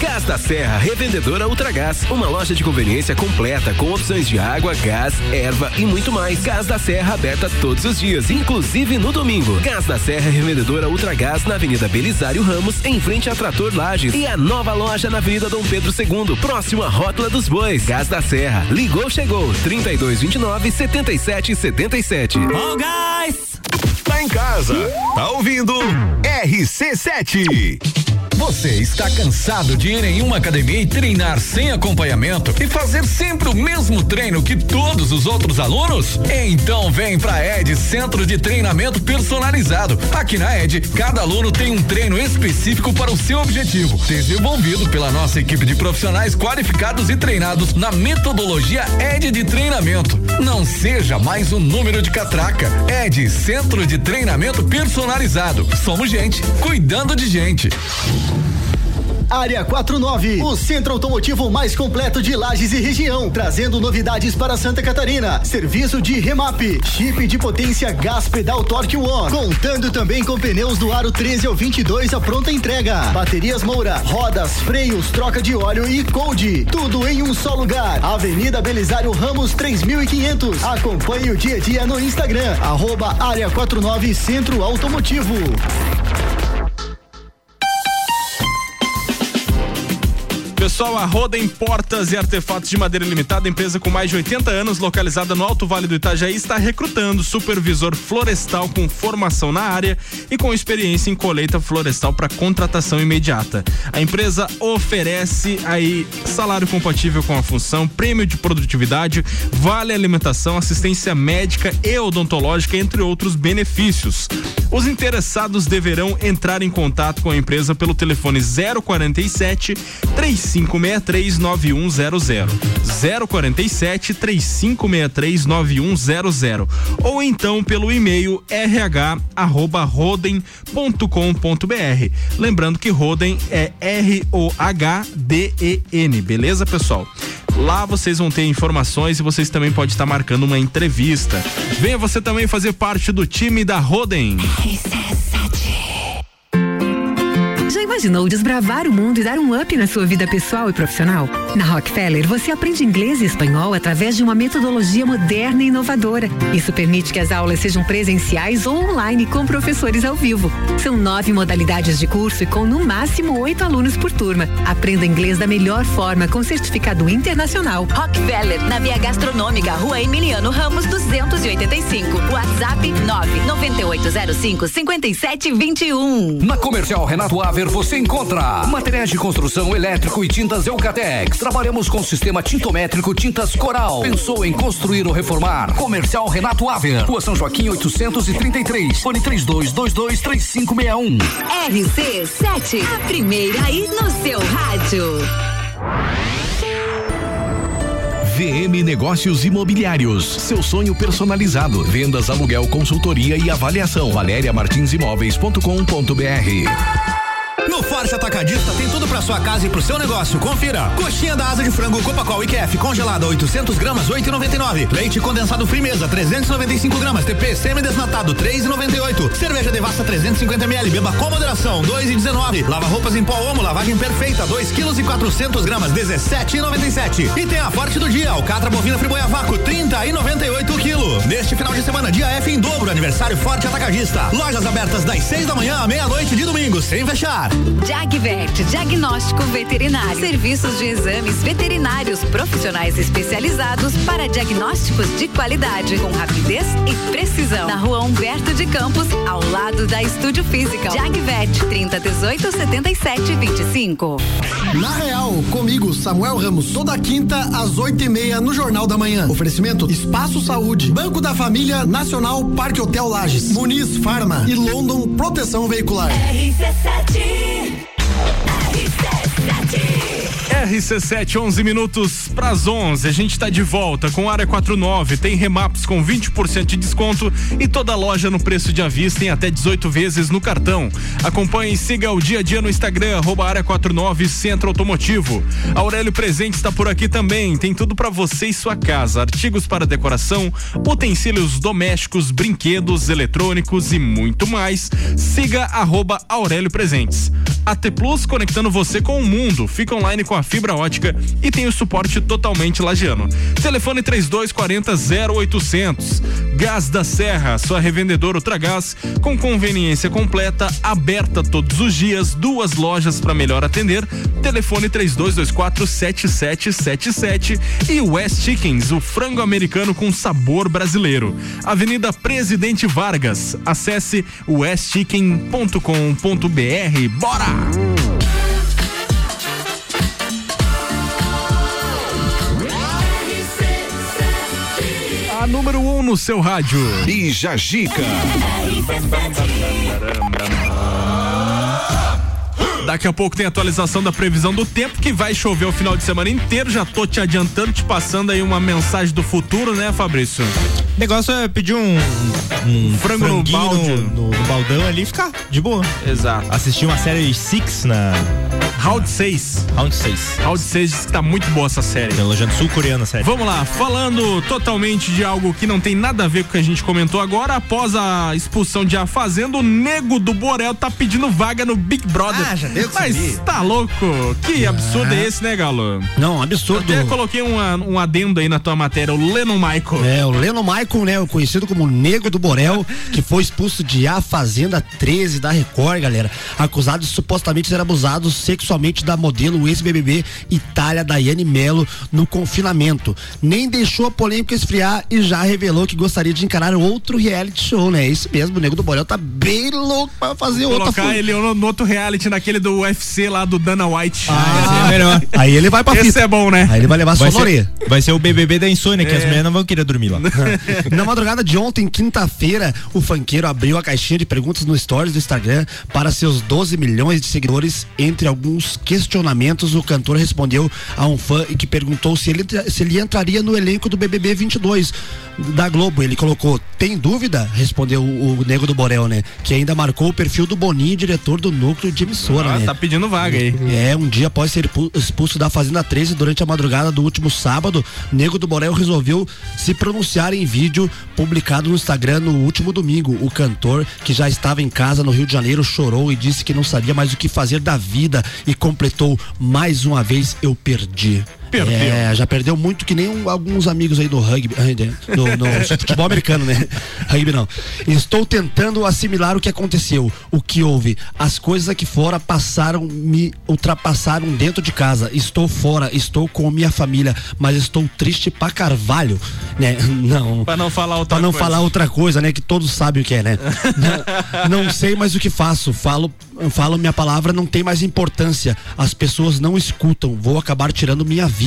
Gás da Serra Revendedora Ultragás, uma loja de conveniência completa com opções de água, gás, erva e muito mais. Gás da Serra aberta todos os dias, inclusive no domingo. Gás da Serra Revendedora Ultragás na Avenida Belisário Ramos, em frente a Trator Lages e a nova loja na Avenida Dom Pedro II, próximo à Rótula dos Bois. Gás da Serra, ligou, chegou, 3229 7777. Ó, guys! Tá em casa, tá ouvindo RC7. Você está cansado de ir em uma academia e treinar sem acompanhamento e fazer sempre o mesmo treino que todos os outros alunos? Então vem pra Ed Centro de Treinamento Personalizado. Aqui na Ed, cada aluno tem um treino específico para o seu objetivo, desenvolvido pela nossa equipe de profissionais qualificados e treinados na metodologia Ed de treinamento. Não seja mais um número de catraca. Ed Centro de Treinamento Personalizado. Somos gente cuidando de gente. Área 49, o centro automotivo mais completo de Lages e região, trazendo novidades para Santa Catarina. Serviço de remap, chip de potência gás pedal Torque One, contando também com pneus do aro 13 ao 22 a pronta entrega. Baterias Moura, rodas, freios, troca de óleo e cold, tudo em um só lugar. Avenida Belisário Ramos 3500. Acompanhe o dia a dia no Instagram, arroba Área 49 Centro Automotivo. Pessoal, a Roda em Portas e Artefatos de Madeira Limitada, empresa com mais de 80 anos, localizada no Alto Vale do Itajaí, está recrutando supervisor florestal com formação na área e com experiência em colheita florestal para contratação imediata. A empresa oferece aí salário compatível com a função, prêmio de produtividade, vale alimentação, assistência médica e odontológica, entre outros benefícios. Os interessados deverão entrar em contato com a empresa pelo telefone 047 3563 9100. 047 3563 9100. Ou então pelo e-mail rh@rodem.com.br. Lembrando que Roden é R O H D E N, beleza, pessoal? Lá vocês vão ter informações e vocês também podem estar marcando uma entrevista. Venha você também fazer parte do time da Roden. Já imaginou desbravar o mundo e dar um up na sua vida pessoal e profissional? Na Rockefeller, você aprende inglês e espanhol através de uma metodologia moderna e inovadora. Isso permite que as aulas sejam presenciais ou online com professores ao vivo. São nove modalidades de curso e com no máximo oito alunos por turma. Aprenda inglês da melhor forma com certificado internacional. Rockefeller, na Via Gastronômica, Rua Emiliano Ramos, 285. WhatsApp 99805 5721. Na Comercial Renato Aver você encontra materiais de construção elétrico e tintas Eucatex. Trabalhamos com sistema tintométrico Tintas Coral. Pensou em construir ou reformar? Comercial Renato Aver. Rua São Joaquim 833. Fone 32223561. RC7, a primeira aí no seu rádio. VM Negócios Imobiliários. Seu sonho personalizado. Vendas, aluguel, consultoria e avaliação. valeriamartinsimóveis.com.br No Forte Atacadista tem tudo pra sua casa e pro seu negócio. Confira. Coxinha da asa de frango Copacol IQF congelada 800 gramas 8,99. Leite condensado Frimeza 395 gramas. TP semi desnatado 3,98. Cerveja Devassa 350 ml. Beba com moderação 2,19. Lava roupas em pó Omo lavagem perfeita 2 quilos e 400 gramas 17,97. E tem a Forte do dia alcatra bovina friboia vácuo 30,98 o quilo. Neste final de semana dia F em dobro aniversário Forte Atacadista. Lojas abertas das 6 da manhã à meia-noite de domingo sem fechar. Jagvet, diagnóstico veterinário. Serviços de exames veterinários profissionais especializados para diagnósticos de qualidade, com rapidez e precisão. Na rua Humberto de Campos, ao lado da Estúdio Física. Jagvet, 30 18 77 25. Na Real, comigo, Samuel Ramos, toda quinta às oito e meia no Jornal da Manhã. Oferecimento Espaço Saúde, Banco da Família Nacional Parque Hotel Lages, Muniz Farma e London Proteção Veicular. RC7 RC7, 11 minutos pras 11. A gente tá de volta com Área 49. Tem remaps com 20% de desconto e toda loja no preço de avista em até 18 vezes no cartão. Acompanhe e siga o dia a dia no Instagram, Área 49 Centro Automotivo. Aurélio Presente está por aqui também. Tem tudo para você e sua casa: artigos para decoração, utensílios domésticos, brinquedos, eletrônicos e muito mais. Siga arroba Aurélio Presentes. AT Plus conectando você com o mundo. Fica online com a fibra ótica e tem o suporte totalmente lagiano. Telefone 3240 0800. Gás da Serra, sua revendedora Ultragás, com conveniência completa, aberta todos os dias, duas lojas para melhor atender. Telefone 3224 7777 e West Chickens, o frango americano com sabor brasileiro. Avenida Presidente Vargas. Acesse westchicken.com.br. Bora! Número 1 um no seu rádio. Bija Gica. Daqui a pouco tem atualização da previsão do tempo que vai chover o final de semana inteiro. Já tô te adiantando, te passando aí uma mensagem do futuro, né, Fabrício? O negócio é pedir um, um Frango no franguinho balde. no, no baldão ali e ficar de boa. Exato. Assistir uma série Six na. Round 6. Round 6. Round 6 diz que tá muito boa essa série. Elogiando sul-coreana série. Vamos lá, falando totalmente de algo que não tem nada a ver com o que a gente comentou agora, após a expulsão de A Fazenda, o nego do Borel tá pedindo vaga no Big Brother. Ah, já deu Mas subir. tá louco? Que absurdo é esse, né, Galo? Não, absurdo. Eu até coloquei uma- um adendo aí na tua matéria, o Lennon Michael. É, o Leno Michael, né, o conhecido como Nego do Borel, que foi expulso de A Fazenda 13 da Record, galera, acusado de supostamente ser abusado sexualmente da modelo ex-BBB Itália Daiane Mello no confinamento. Nem deixou a polêmica esfriar e já revelou que gostaria de encarar outro reality show, né? É isso mesmo, o Nego do Borel tá bem louco pra fazer outra Colocar ele no, no outro reality, naquele do UFC lá do Dana White. Ah, é melhor. Aí ele vai pra Esse fita. é bom, né? Aí ele vai levar Vai na orelha. ser, vai ser o BBB da insônia, que É. as mulheres não vão querer dormir lá. Na madrugada de ontem, quinta-feira, o funkeiro abriu a caixinha de perguntas no stories do Instagram para seus 12 milhões de seguidores, entre alguns alguns questionamentos, o cantor respondeu a um fã e que perguntou se ele, se ele entraria no elenco do BBB 22 da Globo. Ele colocou: Tem dúvida? Respondeu o, o Nego do Borel, né? Que ainda marcou o perfil do Boninho, diretor do núcleo de emissora, Ah, né? tá pedindo vaga aí. É, um dia após ser pu- expulso da Fazenda 13 durante a madrugada do último sábado, Nego do Borel resolveu se pronunciar em vídeo publicado no Instagram no último domingo. O cantor, que já estava em casa no Rio de Janeiro, chorou e disse que não sabia mais o que fazer da vida e completou mais uma vez eu perdi. Perdeu. É, já perdeu muito que nem um- alguns amigos aí do rugby, no futebol americano, né? Rugby não. Estou tentando assimilar o que aconteceu, o que houve. As coisas aqui fora passaram, me ultrapassaram dentro de casa. Estou fora, estou com minha família, mas estou triste pra carvalho, né? Não. Pra não falar outra Pra não coisa. falar outra coisa, né? Que todos sabem o que é, né? não, não sei mais o que faço. Falo, falo minha palavra não tem mais importância. As pessoas não escutam. Vou acabar tirando minha vida.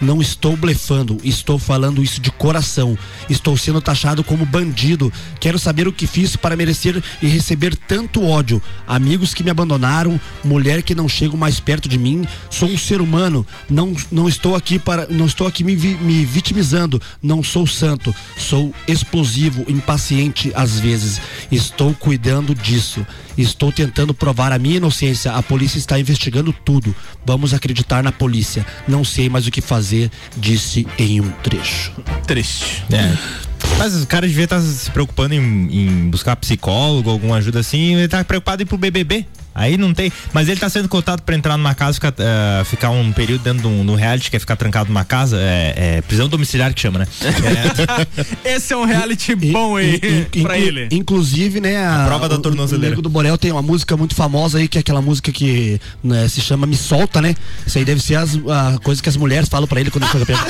Não estou blefando. Estou falando isso de coração. Estou sendo taxado como bandido. Quero saber o que fiz para merecer e receber tanto ódio. Amigos que me abandonaram, mulher que não chegam mais perto de mim. Sou um ser humano. Não, não estou aqui para, não estou aqui me, me vitimizando. Não sou santo. Sou explosivo, impaciente às vezes. Estou cuidando disso. Estou tentando provar a minha inocência. A polícia está investigando tudo. Vamos acreditar na polícia. Não sei mais o que fazer, disse em um trecho. Triste. É. Mas o cara devia estar se preocupando em, em buscar psicólogo, alguma ajuda assim, ele tá preocupado em ir pro BBB. Aí não tem. Mas ele tá sendo cotado para entrar numa casa, ficar, uh, eh, ficar um período dentro de um, reality, que é ficar trancado numa casa. É, é prisão domiciliar que chama, né? É. Esse é um reality bom aí pra ele. Inclusive, né? A, a prova da tornozeleira. O, Diego do Borel tem uma música muito famosa aí, que é aquela música que né, se chama Me Solta, né? Isso aí deve ser as, a coisa que as mulheres falam para ele quando ele chega perto.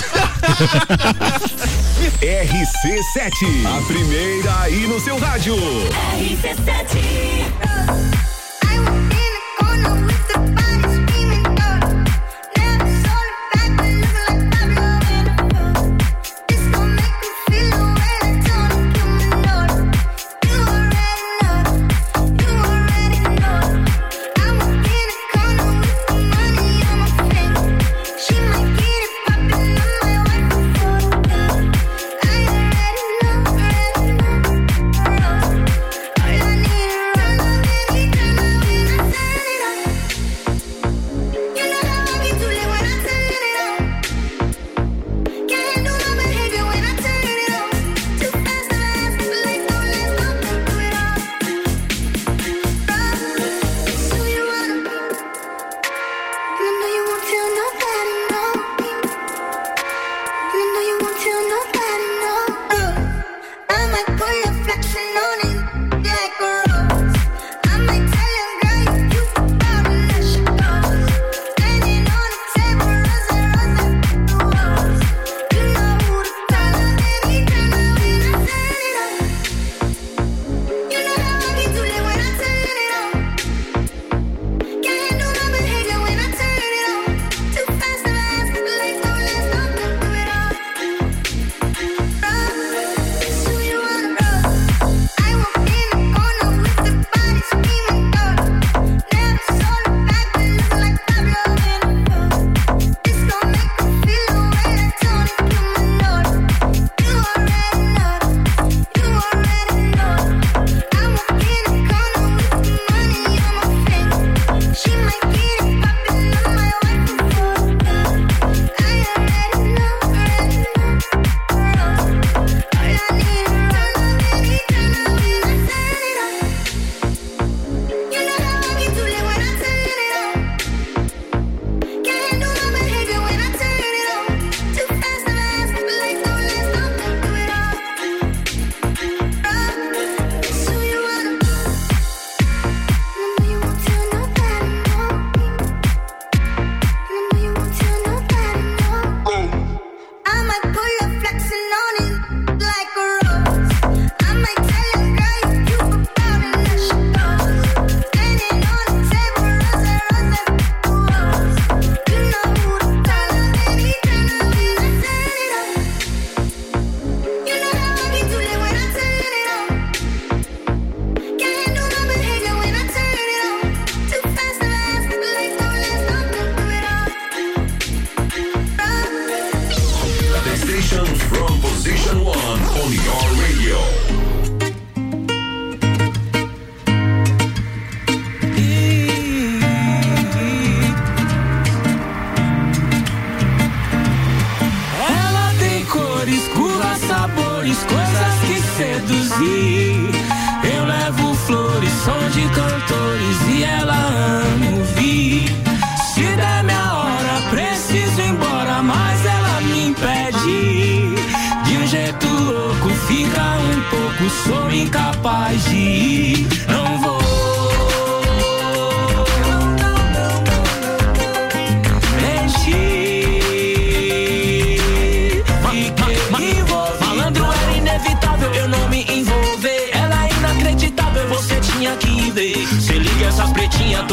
RC7, a primeira aí no seu rádio. RC7.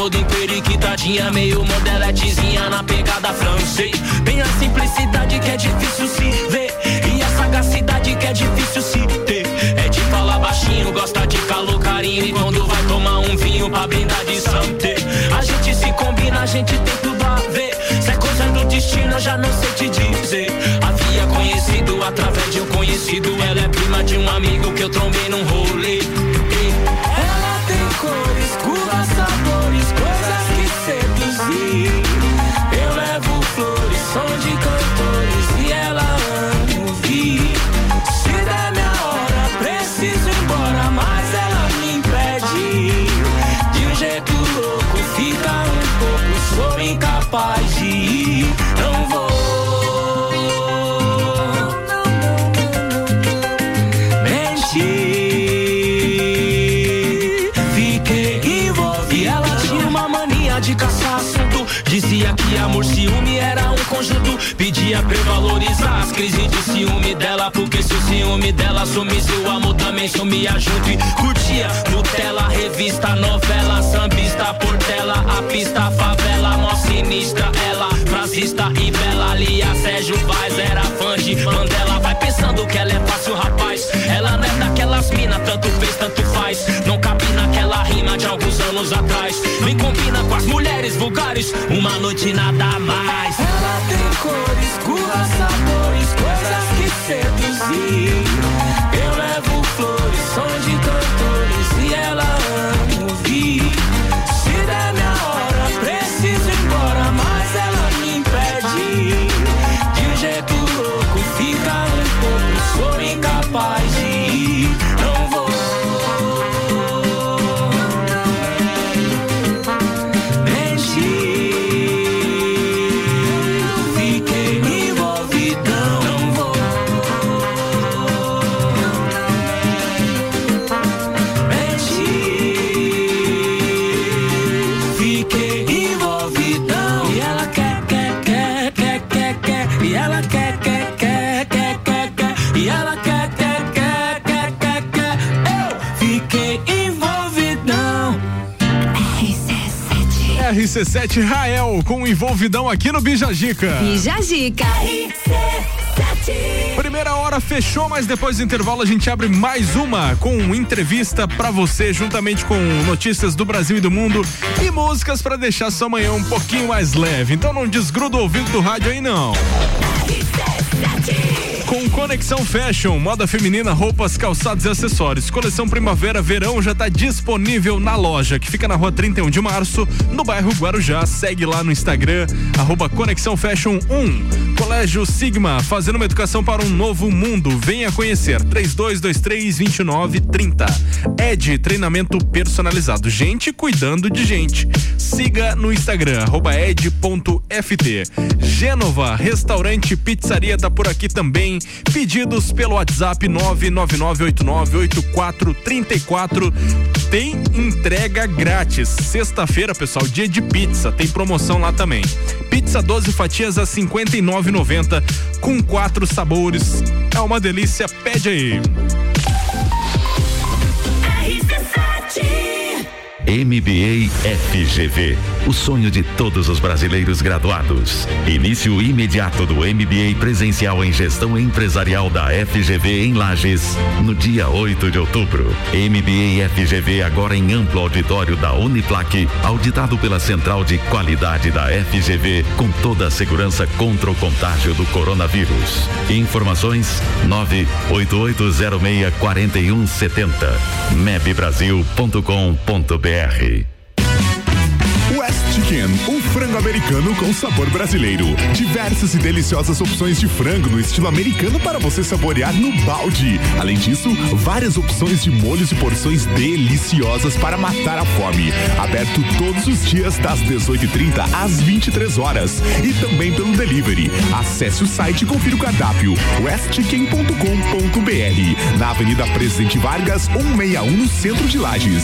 Toda emperiquitadinha, meio modeletezinha na pegada francês. Bem a simplicidade que é difícil se ver. E a sagacidade que é difícil se ter. É de falar baixinho, gosta de calor, carinho. E quando vai tomar um vinho pra brindar de santé. A gente se combina, a gente tem tudo a ver. Se é coisa do destino, eu já não sei te dizer. Havia conhecido através de um conhecido. Ela é prima de um amigo que eu trombei num rolê. Dela sumisse, o amor também sumia junto. E curtia Nutella, revista, novela, sambista, portela, a pista, favela, mó sinistra. Ela, frasista e bela, Lia, Sérgio Vaz, era fã de Mandela. Vai pensando que ela é fácil, rapaz. Ela não é daquelas mina, tanto fez, tanto faz. Não cabe naquela rima de alguns anos atrás. Nem combina com as mulheres vulgares, uma noite nada mais. Ela tem cores, curvas, sabores, coisas seduzir. RC7 Rael com envolvidão aqui no Bijagica. Bijagica. Primeira hora fechou, mas depois do intervalo a gente abre mais uma com entrevista pra você, juntamente com notícias do Brasil e do mundo e músicas pra deixar sua manhã um pouquinho mais leve. Então não desgruda o ouvido do rádio aí não. Conexão Fashion, moda feminina, roupas, calçados e acessórios. Coleção Primavera Verão já está disponível na loja, que fica na rua 31 de março, no bairro Guarujá. Segue lá no Instagram, arroba Conexão Fashion 1. Colégio Sigma, fazendo uma educação para um novo mundo. Venha conhecer. 3223-2930. Ed, treinamento personalizado. Gente cuidando de gente. Siga no Instagram, arroba ed.ft. Gênova, restaurante pizzaria tá por aqui também. Pedidos pelo WhatsApp 999898434. Tem entrega grátis. Sexta-feira, pessoal, dia de pizza. Tem promoção lá também. Pizza 12 fatias a 59,90 com quatro sabores. É uma delícia. Pede aí. MBA FGV, o sonho de todos os brasileiros graduados. Início imediato do MBA presencial em gestão empresarial da FGV em Lages, no dia 8 de outubro. MBA FGV agora em amplo auditório da Uniplac, auditado pela Central de Qualidade da FGV, com toda a segurança contra o contágio do coronavírus. Informações 988064170 mebbrasil.com.br West Chicken, frango americano com sabor brasileiro. Diversas e deliciosas opções de frango no estilo americano para você saborear no balde. Além disso, várias opções de molhos e porções deliciosas para matar a fome. Aberto todos os dias das 18h30 às 23 horas e também pelo delivery. Acesse o site e confira o cardápio westchicken.com.br na Avenida Presidente Vargas 161 no centro de Lages.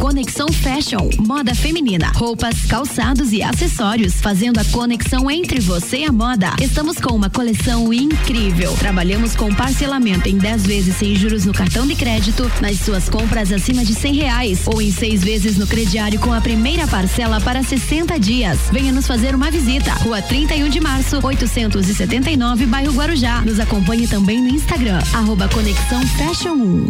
Conexão Fashion, moda feminina, roupas, calçados e acessórios, fazendo a conexão entre você e a moda. Estamos com uma coleção incrível. Trabalhamos com parcelamento em 10 vezes sem juros no cartão de crédito, nas suas compras acima de 100 reais ou em seis vezes no crediário com a primeira parcela para 60 dias. Venha nos fazer uma visita. Rua 31 de março, 879, bairro Guarujá. Nos acompanhe também no Instagram, arroba Conexão Fashion 1.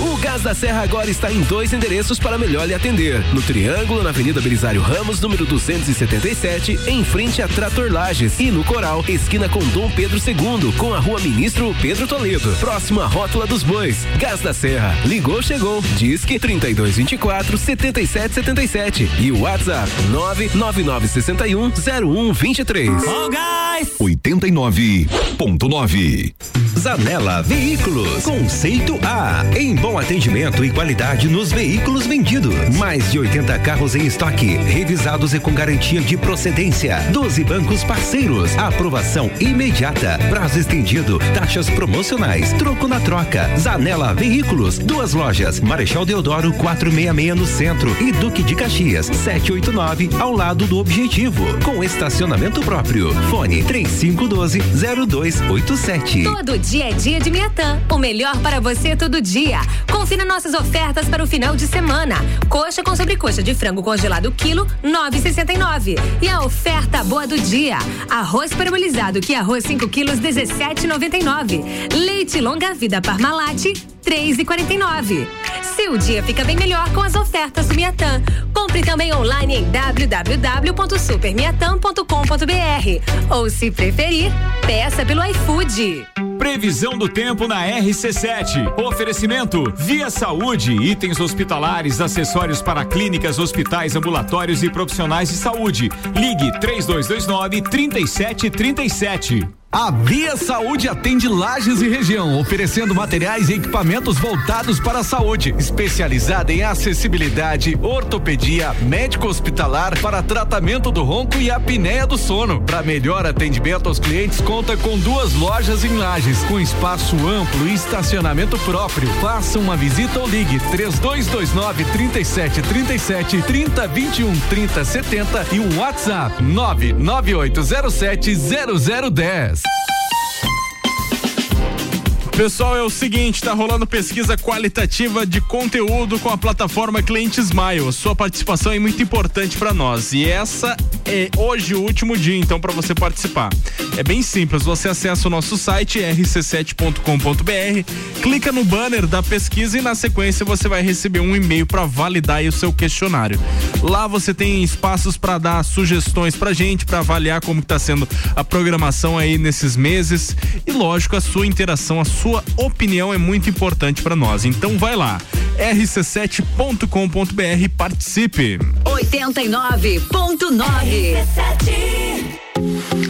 O Gás da Serra agora está em dois endereços para melhor lhe atender. No Triângulo, na Avenida Belisário Ramos, número 277, em frente a Trator Lages. E no Coral, esquina com Dom Pedro II, com a Rua Ministro Pedro Toledo. Próximo à Rótula dos Bois. Gás da Serra. Ligou, chegou. Disque 3224 7777. E o WhatsApp 99961 0123. Ó gás! 89.9. Zanela Veículos. Conceito A. Em bom atendimento e qualidade nos veículos vendidos. Mais de 80 carros em estoque, revisados e com garantia de procedência. 12 bancos parceiros. Aprovação imediata. Prazo estendido. Taxas promocionais. Troco na troca. Zanela Veículos. Duas lojas. Marechal Deodoro 466 no centro e Duque de Caxias 789 ao lado do Objetivo. Com estacionamento próprio. Fone 3512 0287. Todo dia é dia de Miatã. O melhor para você todo dia. Confira nossas ofertas para o final de semana. Coxa com sobrecoxa de frango congelado quilo 9,69. E a oferta boa do dia. Arroz parabolizado que arroz 5 quilos 17,99. Leite longa vida Parmalat 3,49. Seu dia fica bem melhor com as ofertas do Miatã. Compre também online em www.supermiatã.com.br ou se preferir, peça pelo iFood. Previsão do tempo na RC7. Oferecimento Via Saúde, itens hospitalares, acessórios para clínicas, hospitais, ambulatórios e profissionais de saúde. Ligue 3229 3737. A Via Saúde atende Lages e região, oferecendo materiais e equipamentos voltados para a saúde, especializada em acessibilidade, ortopedia, médico hospitalar para tratamento do ronco e apneia do sono. Para melhor atendimento aos clientes, conta com duas lojas em Lages, com espaço amplo e estacionamento próprio. Faça uma visita ou ligue 3229 3737 3021 3070 e um WhatsApp 99807 0010. Adiós. Pessoal, é o seguinte, tá rolando pesquisa qualitativa de conteúdo com a plataforma Cliente Smile. Sua participação é muito importante para nós e essa é hoje o último dia, então, para você participar. É bem simples, você acessa o nosso site rc7.com.br, clica no banner da pesquisa e na sequência você vai receber um e-mail para validar o seu questionário. Lá você tem espaços para dar sugestões pra gente, para avaliar como está sendo a programação aí nesses meses e lógico a sua interação, a sua opinião é muito importante para nós. Então vai lá, rc7.com.br, participe. 89.9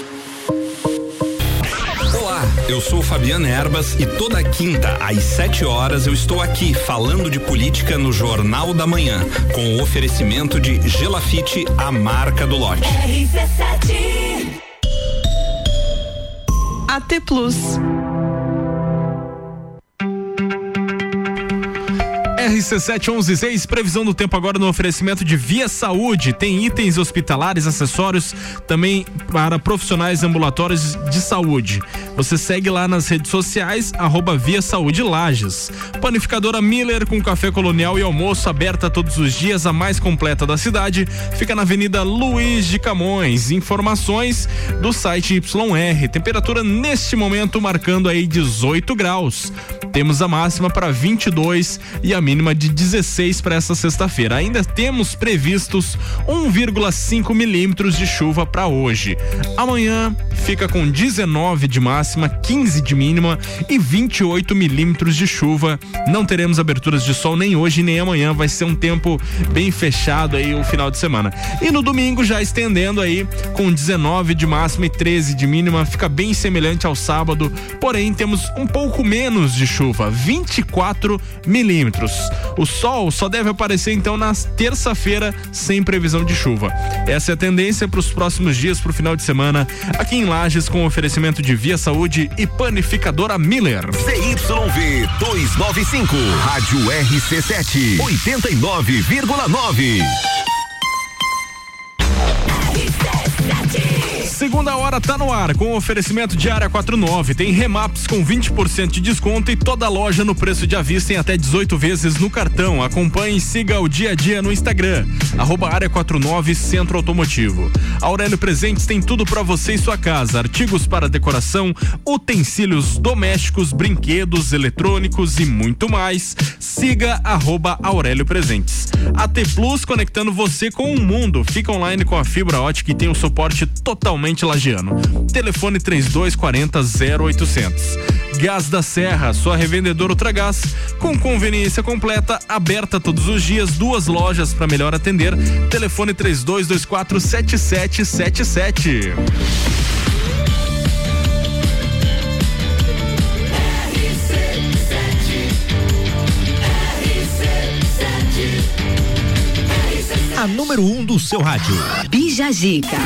Eu sou Fabiana Erbas e toda quinta às 7 horas eu estou aqui falando de política no Jornal da Manhã, com o oferecimento de Gelafite, a marca do lote. AT Plus. RC7116, previsão do tempo agora no oferecimento de Via Saúde. Tem itens hospitalares, acessórios também para profissionais ambulatórios de saúde. Você segue lá nas redes sociais, arroba Via Saúde Lages. Panificadora Miller com café colonial e almoço aberta todos os dias, a mais completa da cidade. Fica na Avenida Luiz de Camões. Informações do site YR. Temperatura neste momento marcando aí 18 graus. Temos a máxima para 22 e a mínima de 16 para essa sexta-feira. Ainda temos previstos 1,5 milímetros de chuva para hoje. Amanhã fica com 19 de máxima, 15 de mínima e 28 milímetros de chuva. Não teremos aberturas de sol nem hoje nem amanhã. Vai ser um tempo bem fechado aí o final de semana. E no domingo já estendendo aí com 19 de máxima e 13 de mínima, fica bem semelhante ao sábado. Porém temos um pouco menos de chuva, 24 milímetros. O sol só deve aparecer então na terça-feira sem previsão de chuva. Essa é a tendência para os próximos dias, para o final de semana, aqui em Lages, com oferecimento de Via Saúde e Panificadora Miller. CYV 295, Rádio RC7, 89,9. Segunda hora tá no ar com oferecimento de área 49. Tem remaps com 20% de desconto e toda loja no preço de avista em até 18 vezes no cartão. Acompanhe e siga o dia a dia no Instagram. Arroba área 49 Centro Automotivo. Aurélio Presentes tem tudo para você e sua casa: artigos para decoração, utensílios domésticos, brinquedos, eletrônicos e muito mais. Siga arroba Aurélio Presentes. AT Plus conectando você com o mundo. Fica online com a fibra ótica e tem o suporte totalmente lagiano. Telefone 3240 0800. Gás da Serra, sua revendedora Ultragás, com conveniência completa, aberta todos os dias, duas lojas para melhor atender. Telefone 3224 7777. A número 1 um do seu rádio. Bija Gica.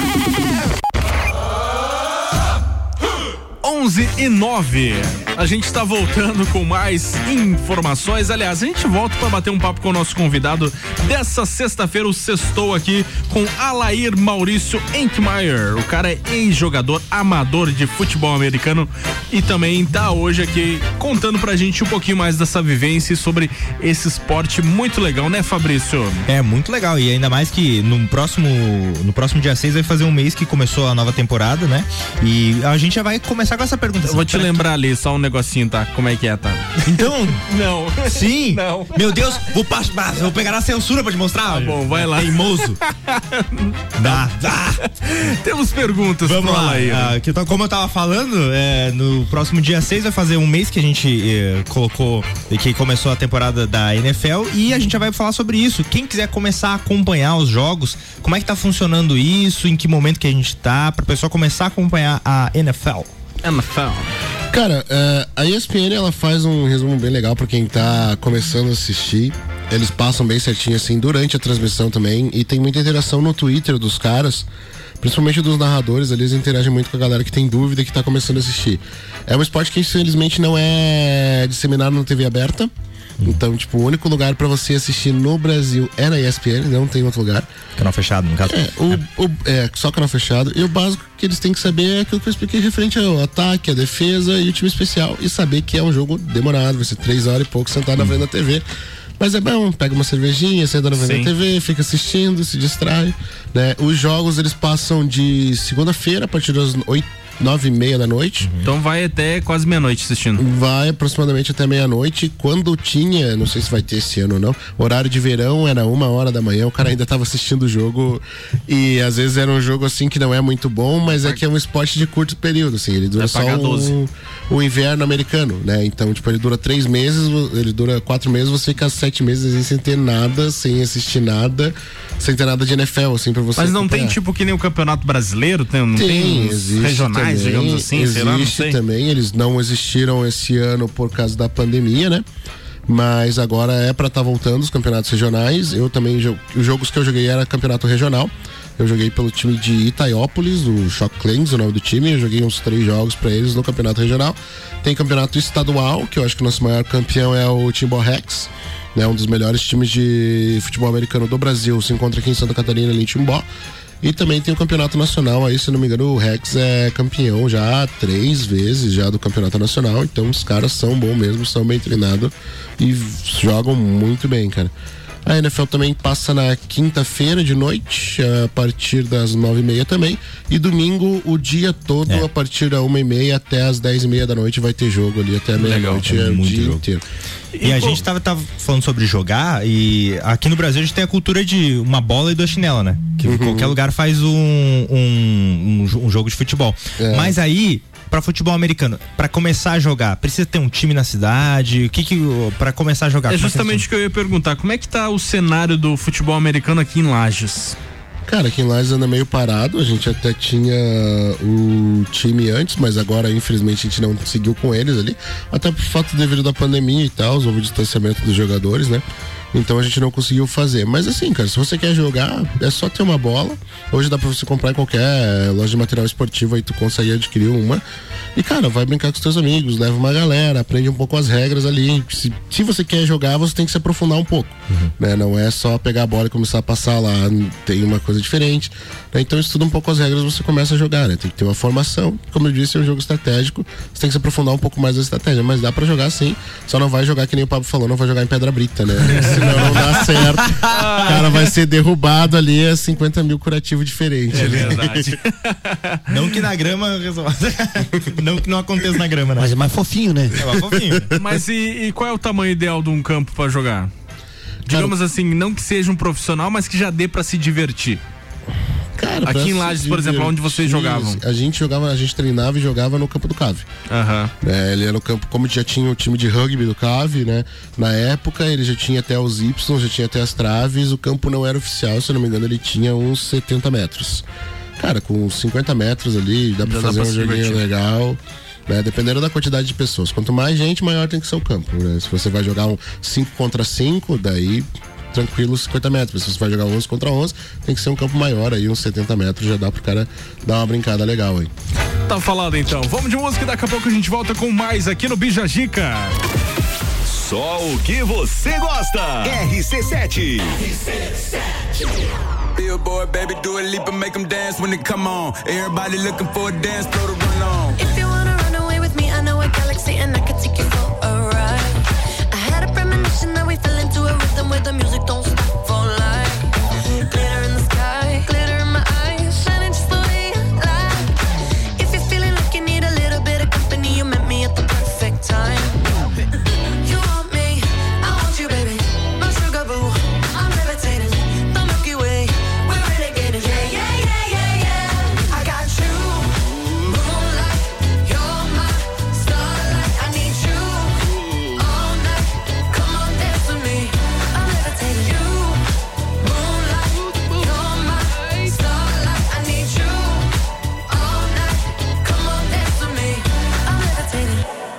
11 e 9. A gente está voltando com mais informações. Aliás, a gente volta para bater um papo com o nosso convidado dessa sexta-feira. O sextou aqui com Alair Maurício Enkmeyer. O cara é ex-jogador amador de futebol americano e também tá hoje aqui contando pra gente um pouquinho mais dessa vivência e sobre esse esporte muito legal, né, Fabrício? É muito legal e ainda mais que no próximo no próximo dia 6 vai fazer um mês que começou a nova temporada, né? E a gente já vai começar com essa pergunta. Eu vou te lembrar ali só um negocinho, tá? Como é que é, tá? Então, não. Sim. Não. Meu Deus, vou, vou pegar na censura pra te mostrar. Tá bom, vai lá. Teimoso. Dá, dá. Temos perguntas Vamos lá. Alair. Ah, que como eu tava falando, é, no próximo dia 6 vai fazer um mês que a gente eh, colocou, que começou a temporada da NFL e a gente já vai falar sobre isso. Quem quiser começar a acompanhar os jogos, como é que tá funcionando isso, em que momento que a gente tá, para o pessoal começar a acompanhar a NFL. Cara, é, a ESPN ela faz um resumo bem legal pra quem tá começando a assistir. Eles passam bem certinho assim durante a transmissão também e tem muita interação no Twitter dos caras, principalmente dos narradores, eles interagem muito com a galera que tem dúvida que tá começando a assistir. É um esporte que infelizmente não é disseminado na TV aberta. Então, tipo, o único lugar pra você assistir no Brasil é na ESPN, não tem outro lugar. Canal fechado, no caso. É, o, o- é, só canal fechado. E o básico que eles têm que saber é aquilo que eu expliquei referente ao ataque, a defesa e o time especial. E saber que é um jogo demorado, vai ser três horas e pouco sentado na frente da TV. Mas é bom, pega uma cervejinha, senta na frente da TV, fica assistindo, se distrai. Né? Os jogos eles passam de segunda-feira a partir das oito, nove e meia da noite. Então vai até quase meia-noite assistindo. Vai aproximadamente até meia-noite. Quando tinha, não sei se vai ter esse ano ou não, horário de verão era uma hora da manhã, o cara ainda tava assistindo o jogo. E às vezes era um jogo assim que não é muito bom, mas é que é um esporte de curto período, assim. Ele dura Vai só pagar o, 12. o inverno americano, né? Então, tipo, ele dura três meses, ele dura quatro meses, você fica sete meses sem ter nada, sem assistir nada, sem ter nada de NFL, assim, pra você. Mas não tem acompanhar. tipo que nem o Campeonato Brasileiro? Tem, não tem, Tem, uns também, digamos assim, existe sei lá, não sei. também, eles não existiram esse ano por causa da pandemia, né? Mas agora é pra estar voltando os campeonatos regionais. Eu também, os jogos que eu joguei era campeonato regional. Eu joguei pelo time de Itaiópolis, o Shock Clans, o nome do time. Eu joguei uns três jogos pra eles no campeonato regional. Tem campeonato estadual, que eu acho que o nosso maior campeão é o Timbó Rex, né? Um dos melhores times de futebol americano do Brasil. Se encontra aqui em Santa Catarina, ali em Timbó. E também tem o campeonato nacional aí, se não me engano, o Rex é campeão já três vezes já do campeonato nacional. Então os caras são bons mesmo, são bem treinados e jogam muito bem, cara. A NFL também passa na quinta-feira de noite, a partir das nove e meia também. E domingo, o dia todo, É. a partir da uma e meia até as dez e meia da noite, vai ter jogo ali até meia-noite, é o muito dia jogo. inteiro. E, a gente tava, tava falando sobre jogar e aqui no Brasil a gente tem a cultura de uma bola e duas chinelas, né? Que Uhum. qualquer lugar faz um, um, um um jogo de futebol. É. Mas aí, pra futebol americano, pra começar a jogar, precisa ter um time na cidade? O que que para começar a jogar? É que justamente o que eu ia perguntar. Como é que tá o cenário do futebol americano aqui em Lages? Cara, aqui em Lages anda meio parado. A gente até tinha o time antes, mas agora, infelizmente, a gente não seguiu com eles ali. Até por fato devido da pandemia e tal, houve o distanciamento dos jogadores, né? Então a gente não conseguiu fazer. Mas assim, cara, se você quer jogar, é só ter uma bola. Hoje dá pra você comprar em qualquer loja de material esportivo, aí tu consegue adquirir uma. E, cara, vai brincar com os teus amigos, leva uma galera, aprende um pouco as regras ali. Se, se você quer jogar, você tem que se aprofundar um pouco. Né? Não é só pegar a bola e começar a passar lá, tem uma coisa diferente. né? Então estuda um pouco as regras você começa a jogar, né? Tem que ter uma formação. Como eu disse, é um jogo estratégico. Você tem que se aprofundar um pouco mais da estratégia, mas dá pra jogar sim. Só não vai jogar que nem o Pablo falou, não vai jogar em pedra brita, né? Não dá certo. O cara vai ser derrubado ali, é 50 mil curativo diferente. É verdade. Não que na grama resolva. Não que não aconteça na grama, né? Mas é mais fofinho, né? É mais fofinho. Mas e, e qual é o tamanho ideal de um campo pra jogar? Digamos assim, não que seja um profissional, mas que já dê pra se divertir. Cara, Aqui em Lages, por exemplo, onde vocês jogavam? A gente jogava, a gente treinava e jogava no campo do Cave. Aham. É, ele era o campo, como já tinha o time de rugby do Cave, né? Na época ele já tinha até os Y, já tinha até as traves, o campo não era oficial, se eu não me engano, ele tinha uns 70 metros. Cara, com 50 metros ali, dá pra Já dá fazer pra um joguinho legal. Né, dependendo da quantidade de pessoas. Quanto mais gente, maior tem que ser o campo. né? Se você vai jogar um 5 contra 5, daí tranquilo 50 metros. Se você vai jogar 11 contra 11, tem que ser um campo maior aí, uns 70 metros, já dá pro cara dar uma brincada legal aí. Tá falado então. Vamos de música e daqui a pouco a gente volta com mais aqui no Bijagica. Só o que você gosta. RC7. Billboard, baby, do a leap and make them dance when they come on. Everybody looking for a dance floor to run on. If you wanna run away with me, I know a galaxy and I could take you we fell into a rhythm where the music don't stop. for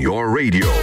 Your radio.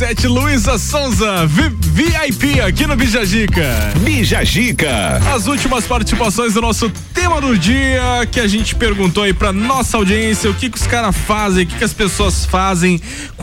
RC7 Luísa Sonza, Vi- VIP aqui no Bijagica. Bijagica. As últimas participações do nosso tema do dia que a gente perguntou aí pra nossa audiência o que, que os caras fazem, o que, que as pessoas fazem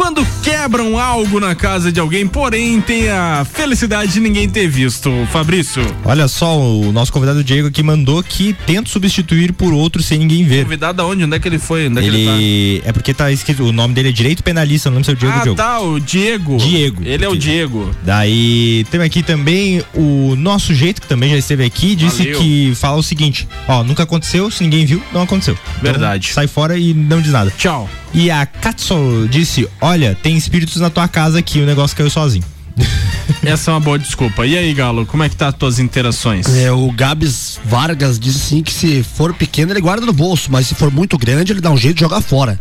quando quebram algo na casa de alguém, porém tem a felicidade de ninguém ter visto. Fabrício. Olha só, o nosso convidado Diego aqui mandou que tenta substituir por outro sem ninguém ver. Convidado aonde? Onde é que ele foi? Onde é que Ele, ele tá? é porque tá escrito, o nome dele é direito penalista, não lembro se é o Diego ou Ah, Diogo. tá, o Diego. Diego. Ele é o Diego. Daí tem aqui também o nosso jeito, que também já esteve aqui, disse Valeu. que fala o seguinte: ó, nunca aconteceu, se ninguém viu, não aconteceu. Então, Verdade. sai fora e não diz nada. Tchau. E a Katso disse: olha, tem espíritos na tua casa aqui, o negócio caiu sozinho. Essa é uma boa desculpa. E aí, Galo, como é que tá as tuas interações? É, o Gabs Vargas diz assim que se for pequeno ele guarda no bolso, mas se for muito grande ele dá um jeito de jogar fora.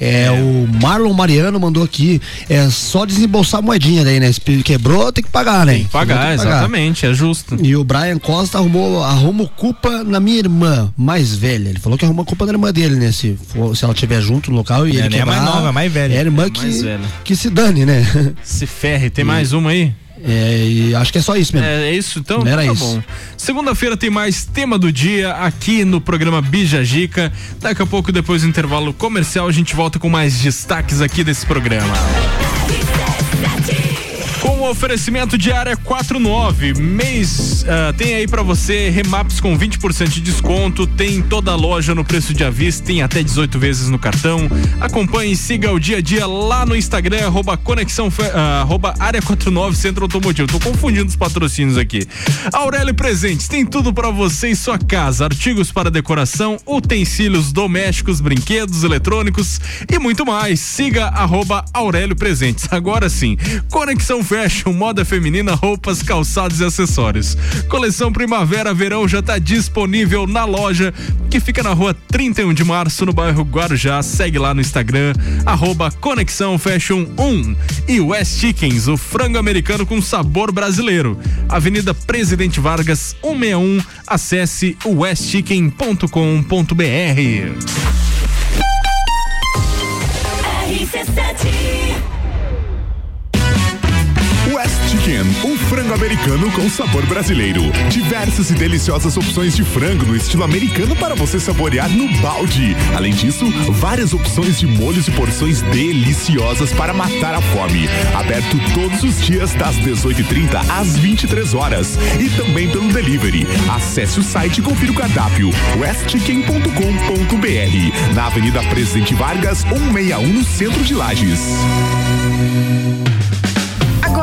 É, o Marlon Mariano mandou aqui, é só desembolsar a moedinha daí, né? Se quebrou, tem que pagar, né? Tem que Pagar, exatamente, é justo. E o Brian Costa arrumou, arruma culpa na minha irmã mais velha. Ele falou que arruma culpa na irmã dele, né? Se, for- se ela estiver junto no local e É, ele nem é quebrar, mais nova, é mais velha. É a irmã Mais que, que se dane, né? Se ferre, tem mais uma aí? É, e acho que é só isso mesmo. É, é isso, então Era tá isso. bom. Segunda-feira tem mais tema do dia aqui no programa Bija Gica. Daqui a pouco, depois do intervalo comercial, a gente volta com mais destaques aqui desse programa. Oferecimento de área 49, mês ah, tem aí pra você remaps com 20% de desconto, tem toda a loja no preço de avista, tem até 18 vezes no cartão. Acompanhe e siga o dia a dia lá no Instagram, arroba conexão, ah, arroba área 49 Centro Automotivo. Tô confundindo os patrocínios aqui. Aurélio Presentes, tem tudo pra você e sua casa, artigos para decoração, utensílios domésticos, brinquedos, eletrônicos e muito mais. Siga arroba Aurélio Presentes. Agora sim, Conexão Fashion, Fashion, moda feminina, roupas, calçados e acessórios. Coleção Primavera Verão já está disponível na loja que fica na rua 31 de março, no bairro Guarujá. Segue lá no Instagram, arroba Conexão Fashion 1. E West Chickens, o frango americano com sabor brasileiro. Avenida Presidente Vargas 161. Acesse westchicken.com.br. West Chicken, um frango americano com sabor brasileiro. Diversas e deliciosas opções de frango no estilo americano para você saborear no balde. Além disso, várias opções de molhos e porções deliciosas para matar a fome. Aberto todos os dias das 18h30 às 23 horas e também pelo delivery. Acesse o site e confira o cardápio westchicken.com.br na Avenida Presidente Vargas 161 no centro de Lages.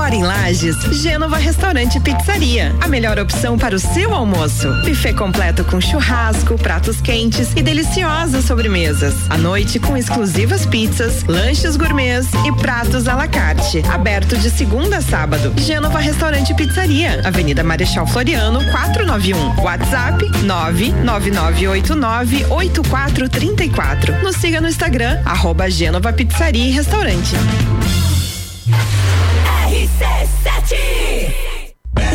Agora em Lages, Gênova Restaurante Pizzaria. A melhor opção para o seu almoço. Buffet completo com churrasco, pratos quentes e deliciosas sobremesas. À noite com exclusivas pizzas, lanches gourmets e pratos à la carte. Aberto de segunda a sábado. Gênova Restaurante Pizzaria. Avenida Marechal Floriano, 491. WhatsApp 999898434. Nos siga no Instagram, arroba Gênova Pizzaria e Restaurante.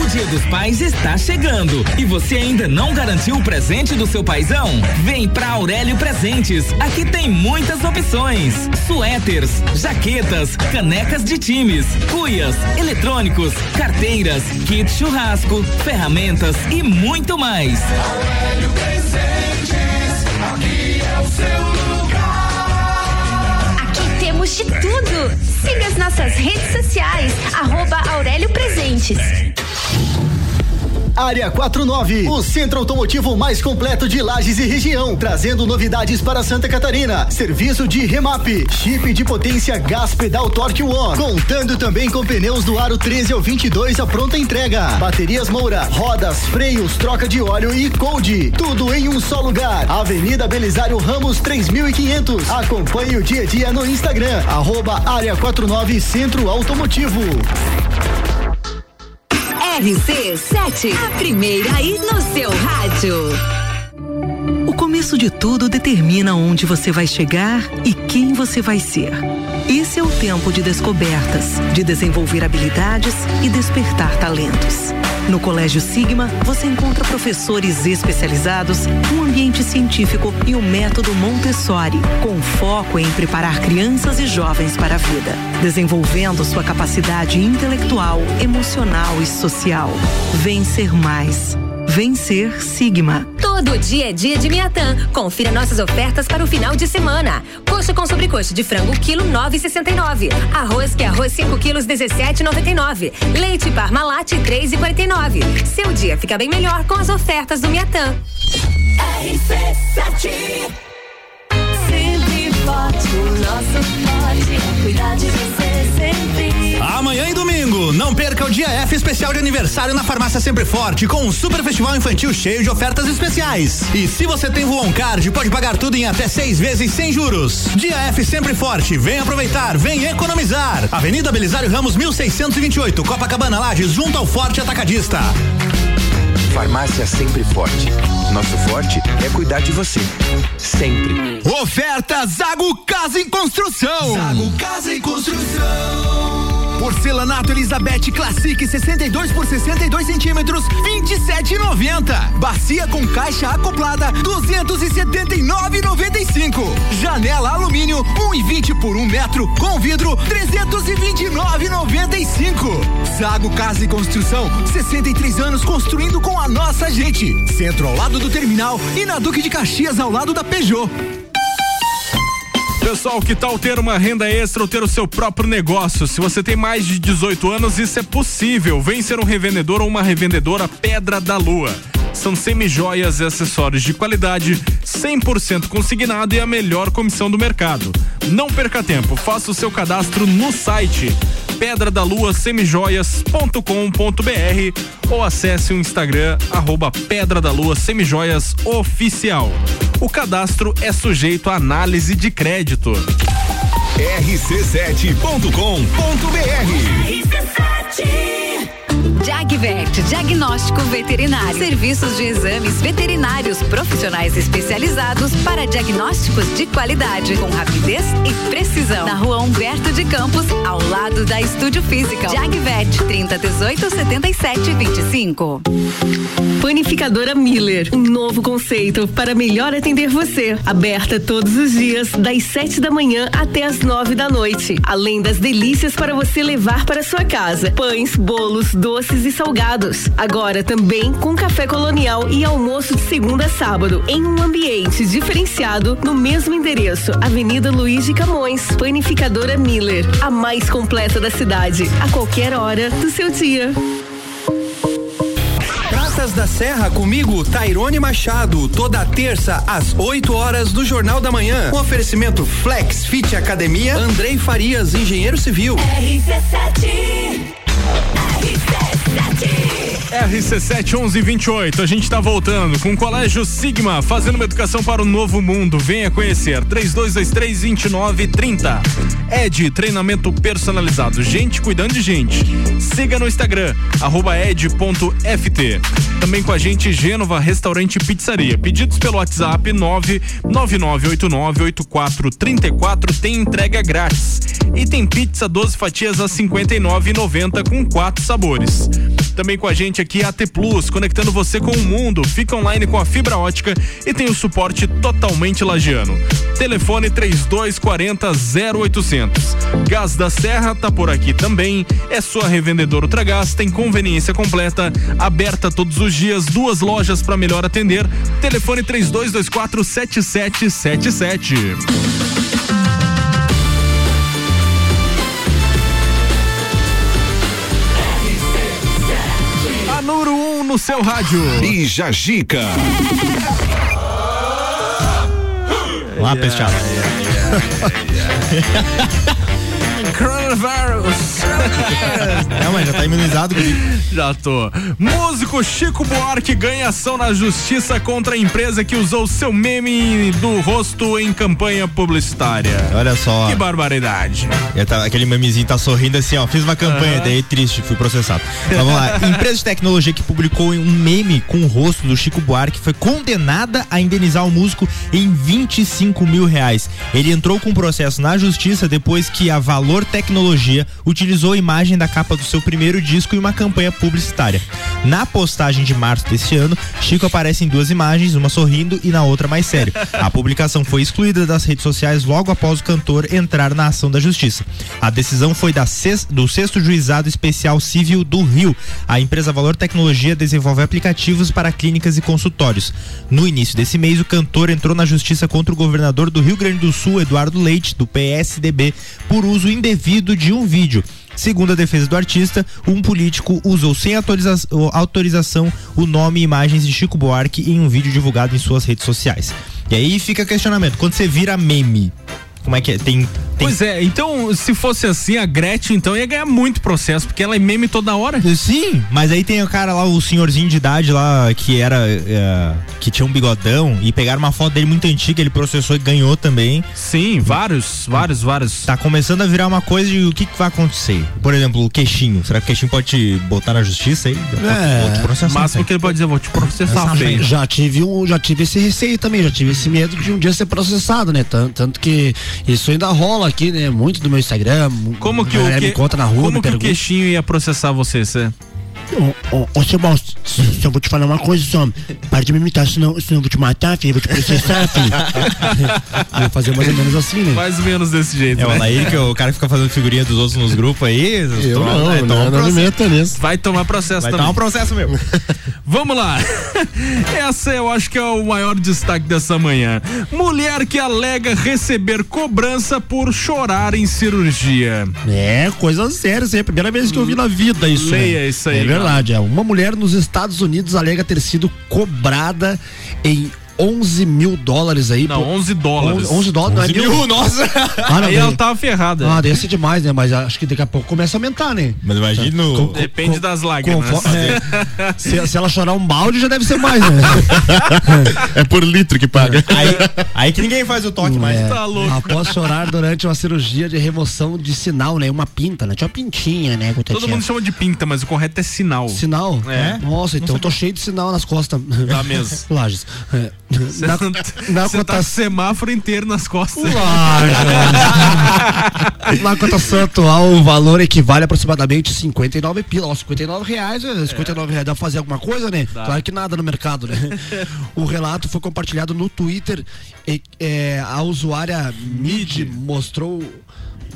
O Dia dos Pais está chegando e você ainda não garantiu o presente do seu paizão? Vem pra Aurélio Presentes. Aqui tem muitas opções: suéteres, jaquetas, canecas de times, cuias, eletrônicos, carteiras, kit churrasco, ferramentas e muito mais. Aurélio Presentes, aqui é o seu lugar. De tudo. Siga as nossas redes sociais, arroba Aurélio Presentes. Área 49, o centro automotivo mais completo de Lages e região, trazendo novidades para Santa Catarina. Serviço de remap, chip de potência gás pedal Torque One, contando também com pneus do aro 13 ao 22 a pronta entrega. Baterias Moura, rodas, freios, troca de óleo e cold, tudo em um só lugar. Avenida Belisário Ramos 3500. Acompanhe o dia a dia no Instagram, arroba Área 49 Centro Automotivo. RC7, a primeira aí no seu rádio. O começo de tudo determina onde você vai chegar e quem você vai ser. Esse é o tempo de descobertas, de desenvolver habilidades e despertar talentos. No Colégio Sigma, você encontra professores especializados, um ambiente científico e o método Montessori, com foco em preparar crianças e jovens para a vida, desenvolvendo sua capacidade intelectual, emocional e social. Vencer mais. Vencer Sigma. Todo dia é dia de Miatã. Confira nossas ofertas para o final de semana. Coxa com sobrecoxa de frango quilo 9,69. Arroz que é arroz 5 quilos 17,99. Leite Parmalat 3,49. Seu dia fica bem melhor com as ofertas do Miatã. RC7 Sempre forte, o nosso forte é cuidar de você sempre. Amanhã e domingo, não perca o dia F especial de aniversário na Farmácia Sempre Forte, com um super festival infantil cheio de ofertas especiais. E se você tem Voon Card, pode pagar tudo em até seis vezes sem juros. Dia F Sempre Forte, vem aproveitar, vem economizar. Avenida Belisário Ramos 1628, Copacabana Lages, junto ao Forte Atacadista. Farmácia Sempre Forte. Nosso forte é cuidar de você. Sempre. Oferta Zago Casa em Construção. Zago Casa em Construção. Porcelanato Elizabeth Classic 62 por 62 centímetros, 27,90. Bacia com caixa acoplada, 279,95. Janela alumínio 1,20 por 1 metro com vidro, 329,95. Zago Casa e Construção, 63 anos construindo com a nossa gente. Centro ao lado do terminal e na Duque de Caxias ao lado da Peugeot. Pessoal, que tal ter uma renda extra ou ter o seu próprio negócio? Se você tem mais de 18 anos, isso é possível. Vem ser um revendedor ou uma revendedora Pedra da Lua. São semijoias e acessórios de qualidade, 100% consignado e a melhor comissão do mercado. Não perca tempo, faça o seu cadastro no site pedra da lua semijoias.com.br ou acesse o Instagram arroba pedra da lua semijoias oficial. O cadastro é sujeito a análise de crédito. rc7.com.br Jagvet, diagnóstico veterinário. Serviços de exames veterinários profissionais especializados para diagnósticos de qualidade, com rapidez e precisão. Na rua Humberto de Campos, ao lado da Estúdio Física. Jagvet, 30 18 77 25. Panificadora Miller, um novo conceito para melhor atender você. Aberta todos os dias, das 7 da manhã até as 9 da noite. Além das delícias para você levar para sua casa: pães, bolos, doces e salgados. Agora também com café colonial e almoço de segunda a sábado, em um ambiente diferenciado no mesmo endereço, Avenida Luiz de Camões. Panificadora Miller, a mais completa da cidade, a qualquer hora do seu dia. Praças da Serra comigo, Tairone Machado, toda terça às 8 horas do Jornal da Manhã. Um oferecimento Flex Fit Academia, Andrei Farias, engenheiro civil. RC7 sete. 1128, a gente tá voltando com o Colégio Sigma, fazendo uma educação para o novo mundo. Venha conhecer 3223 2930. Ed, treinamento personalizado, gente cuidando de gente. Siga no Instagram, ed.ft. Também com a gente, Gênova Restaurante Pizzaria. Pedidos pelo WhatsApp 999898434 tem entrega grátis. E tem pizza 12 fatias a 59,90 com quatro sabores. Também com a gente aqui AT Plus, conectando você com o mundo. Fica online com a fibra ótica e tem o suporte totalmente lagiano. Telefone 3240 0800. Gás da Serra tá por aqui também. É sua revendedora Ultragás, tem conveniência completa, aberta todos os dias, duas lojas para melhor atender. Telefone 3224 7777. No seu rádio. Bija Gica. Lá, pesteado. Coronavirus. Não, mas já tá imunizado, Já tô. Músico Chico Buarque ganha ação na justiça contra a empresa que usou seu meme do rosto em campanha publicitária. Olha só. Que barbaridade. Tava- aquele memezinho tá sorrindo assim, ó. Fiz uma campanha, Aham. daí triste, fui processado. Vamos lá. Empresa de tecnologia que publicou um meme com o rosto do Chico Buarque foi condenada a indenizar o músico em 25 mil reais. Ele entrou com um processo na justiça depois que a Valor Tecnologia utilizou a imagem da capa do seu primeiro disco em uma campanha publicitária. Na postagem de março deste ano, Chico aparece em duas imagens, uma sorrindo e na outra mais sério. A publicação foi excluída das redes sociais logo após o cantor entrar na ação da justiça. A decisão foi da do sexto juizado especial civil do Rio. A empresa Valor Tecnologia desenvolve aplicativos para clínicas e consultórios. No início desse mês, o cantor entrou na justiça contra o governador do Rio Grande do Sul, Eduardo Leite, do PSDB, por uso indevido de um vídeo. Segundo a defesa do artista, um político usou sem autoriza- autorização o nome e imagens de Chico Buarque em um vídeo divulgado em suas redes sociais. E aí fica questionamento, quando você vira meme, como é que é? Tem, Pois é, então se fosse assim, a Gretchen então ia ganhar muito processo, porque ela é meme toda hora. Sim, mas aí tem o cara lá, o senhorzinho de idade lá, que era. é, que tinha um bigodão e pegaram uma foto dele muito antiga, ele processou e ganhou também. Sim, vários, vários, vários. Tá começando a virar uma coisa de o que, que vai acontecer. Por exemplo, o queixinho. Será que o queixinho pode te botar na justiça aí? É, máximo que ele pode dizer, vou te processar, feio. Já tive um, já tive esse receio também, já tive esse medo de um dia ser processado, né? Tanto, tanto que isso ainda rola aqui, né? Muito do meu Instagram. Como que o galera que, me conta na rua, como que o queixinho ia processar você, cê? Ô, ô, ô Sebal, só vou te falar uma coisa só. Para de me imitar, senão, senão eu vou te matar, filho. Eu vou te processar, filho. Vou fazer mais ou menos assim, né? Mais ou menos desse jeito, É, o né? Laír, que o cara que fica fazendo figurinha dos outros nos grupos aí. Eu toma- não, vai não, tomar um não nisso. Vai tomar processo Vai também. tomar um processo mesmo. Vamos lá. Essa eu acho que é o maior destaque dessa manhã. Mulher que alega receber cobrança por chorar em cirurgia. É, coisa séria, isso aí é a primeira vez que eu vi na vida isso. Leia né? isso aí, É é. Uma mulher nos Estados Unidos alega ter sido cobrada em 11 mil dólares aí. Não, pô. 11 dólares. 11, 11 dólares, não é 11 mil? mil, nossa. Ah, não, Aí ela tava ferrada. Ah, deve ser demais, né? Mas acho que daqui a pouco começa a aumentar, né? Mas imagina Com- Depende com- das lágrimas. conforme- é. se, se ela chorar um balde, já deve ser mais, né? É por litro que paga. Aí, aí que ninguém faz o toque mais. É, Tá louco. Após chorar durante uma cirurgia de remoção de sinal, né? Uma pinta, né? Tinha uma pintinha, né? que Todo tinha. mundo chama de pinta, mas o correto é sinal. Sinal? É. Nossa, então eu tô cheio de sinal nas costas. Tá mesmo. Lages. É. Na, não- na tá semáforo inteiro nas costas. Na cotação atual, o valor equivale a aproximadamente 59 pila. Ó, 59 reais, é, 59 reais dá pra fazer alguma coisa, né? Dá. Claro que nada no mercado, né? O relato foi compartilhado no Twitter. E, é, a usuária Mid mostrou.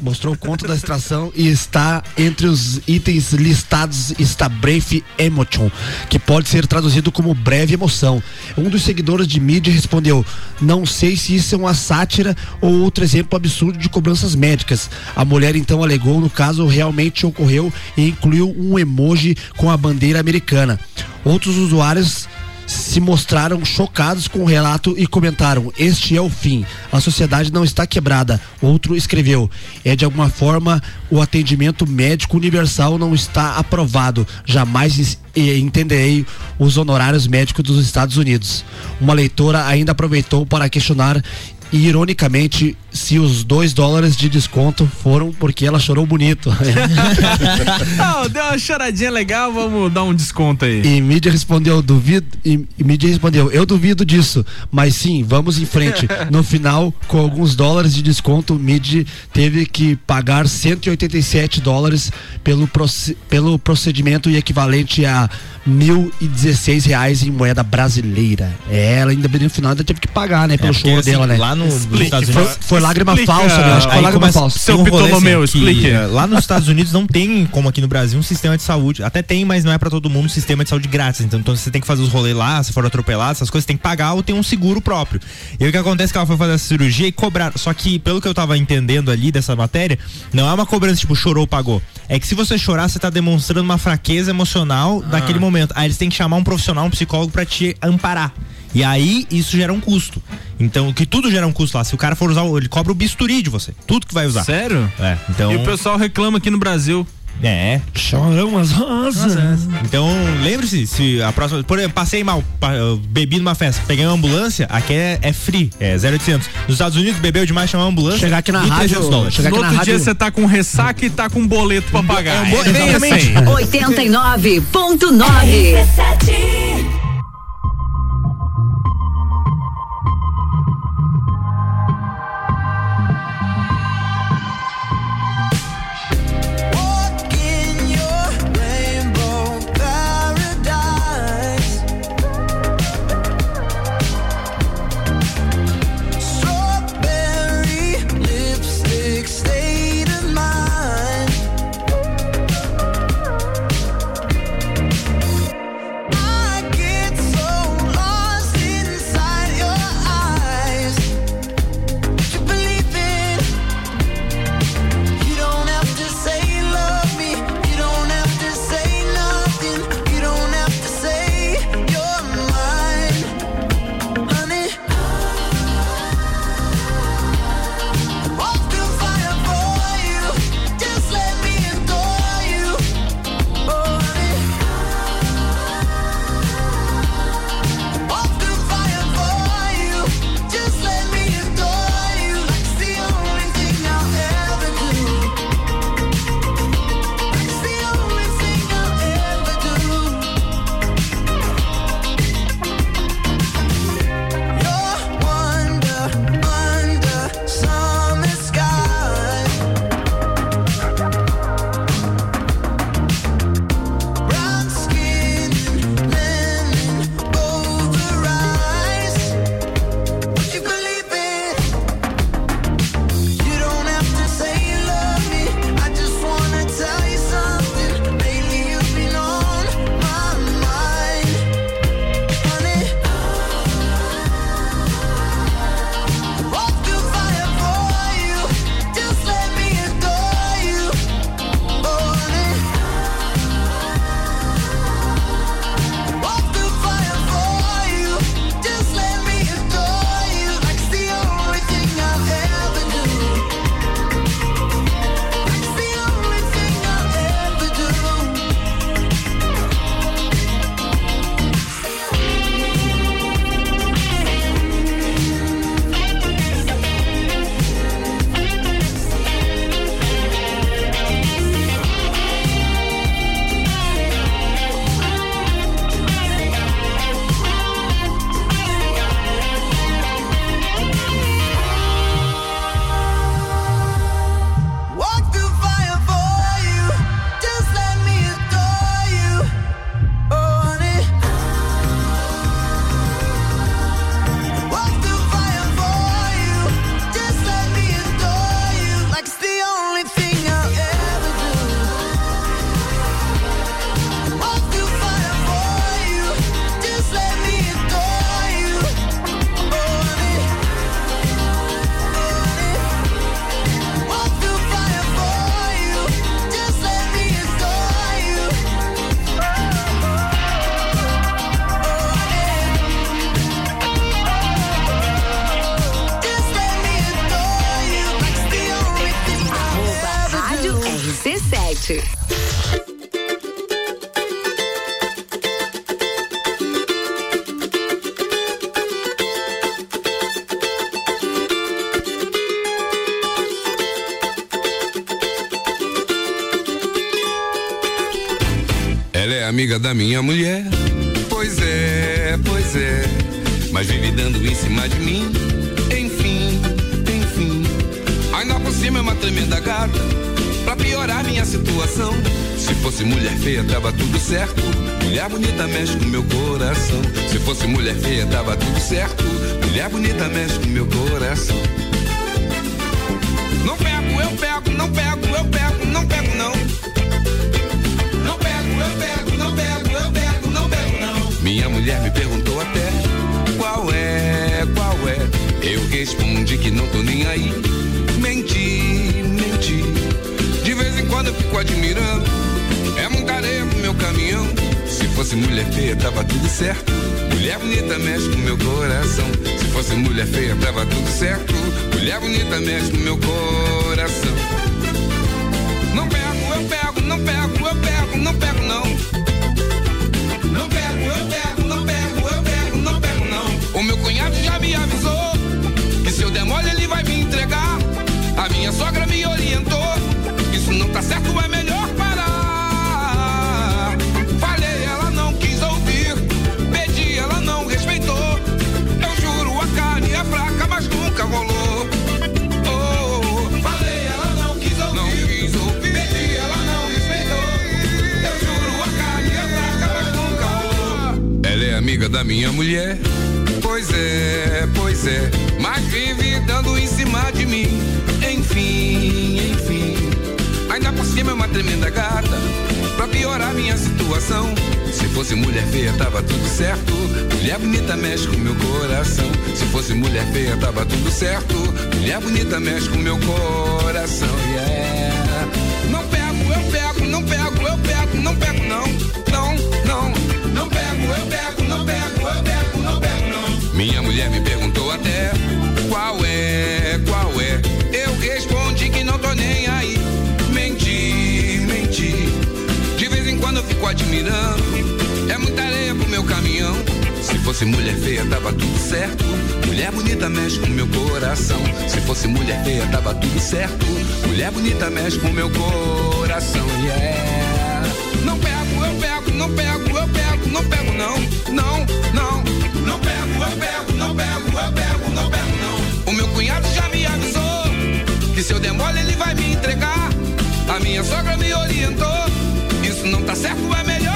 Mostrou o conto da extração e está entre os itens listados está Brave Emotion, que pode ser traduzido como breve emoção. Um dos seguidores de mídia respondeu: Não sei se isso é uma sátira ou outro exemplo absurdo de cobranças médicas. A mulher então alegou no caso realmente ocorreu e incluiu um emoji com a bandeira americana. Outros usuários se mostraram chocados com o relato e comentaram: Este é o fim. A sociedade não está quebrada. Outro escreveu: É de alguma forma o atendimento médico universal não está aprovado. Jamais entenderei os honorários médicos dos Estados Unidos. Uma leitora ainda aproveitou para questionar. Ironicamente, se os dois dólares de desconto foram porque ela chorou bonito. Não, deu uma choradinha legal, vamos dar um desconto aí. E mídia respondeu, duvido. E, e mídia respondeu, eu duvido disso. Mas sim, vamos em frente. No final, com alguns dólares de desconto, o mídia teve que pagar 187 dólares pelo, proce- pelo procedimento e equivalente a mil e dezesseis reais em moeda brasileira. É, ela ainda no final ainda teve que pagar, né? Pelo show assim, dela, né? lá no- nos Estados foi, Unidos- foi lágrima Explica. falsa, né? Acho que Aí lágrima começa- falsa. Seu tem um Ptolomeu, que, explique. eh, Lá nos Estados Unidos não tem, como aqui no Brasil, um sistema de saúde. Até tem, mas não é pra todo mundo um sistema de saúde grátis. Então, então você tem que fazer os rolês lá, se for atropelado, essas coisas, tem que pagar ou tem um seguro próprio. E aí o que acontece é que ela foi fazer essa cirurgia e cobrar. Só que, pelo que eu tava entendendo ali dessa matéria, não é uma cobrança tipo chorou, pagou. É que se você chorar, você tá demonstrando uma fraqueza emocional Ah. daquele momento. Aí eles têm que chamar um profissional, um psicólogo pra te amparar. E aí isso gera um custo. Então, que tudo gera um custo lá. Se o cara for usar, o- ele cobra o bisturi de você. Tudo que vai usar. Sério? É, então. E o pessoal reclama aqui no Brasil. É. Chorão as rosas. Então, lembre-se, se a próxima. Por exemplo, passei mal, bebi numa festa, peguei uma ambulância, aqui é, é free, é 0800. Nos Estados Unidos, bebeu demais, chamou uma ambulância. Chegar aqui na 1.300 rádio, dólares. chegar no aqui na outro dia você tá com ressaca e tá com boleto pra pagar. É um bo- É exatamente. assim. 89.9. É muita areia pro meu caminhão. Se fosse mulher feia, tava tudo certo. Mulher bonita mexe com meu coração. Se fosse mulher feia, tava tudo certo. Mulher bonita mexe com meu coração, yeah. Não pego, eu pego, não pego, eu pego, não pego, não, não, não. Não pego, eu pego, não pego, eu pego, não pego, não. O meu cunhado já me avisou que se eu der mole ele vai me entregar. A minha sogra me orientou não tá certo, é melhor.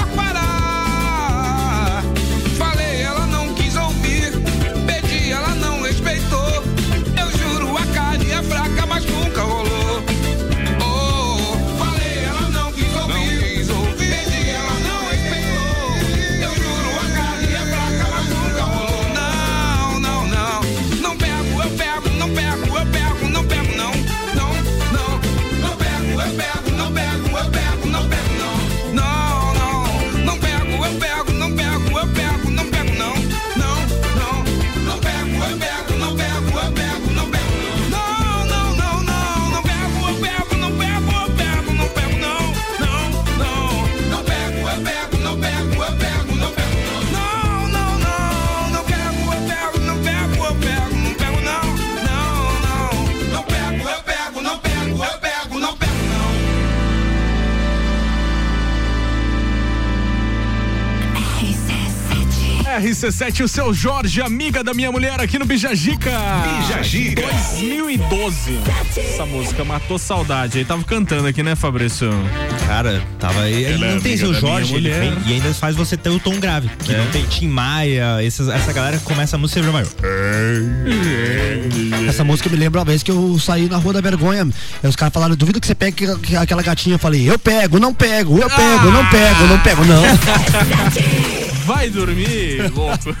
RC7, o seu Jorge, amiga da minha mulher aqui no Bijajica. 2012. Essa música matou saudade. Ele tava cantando aqui, né, Fabrício? Cara, tava aí. Ele é não tem seu Jorge, ele vem, e ainda faz você ter o tom grave. Que é. não tem Tim Maia, esses, essa galera começa a música e maior. É. Essa música me lembra uma vez que eu saí na Rua da Vergonha. E os caras falaram: duvido que você pegue aquela gatinha. Eu falei: eu pego, não pego, eu pego, ah! não pego, não pego, não. Vai dormir, louco.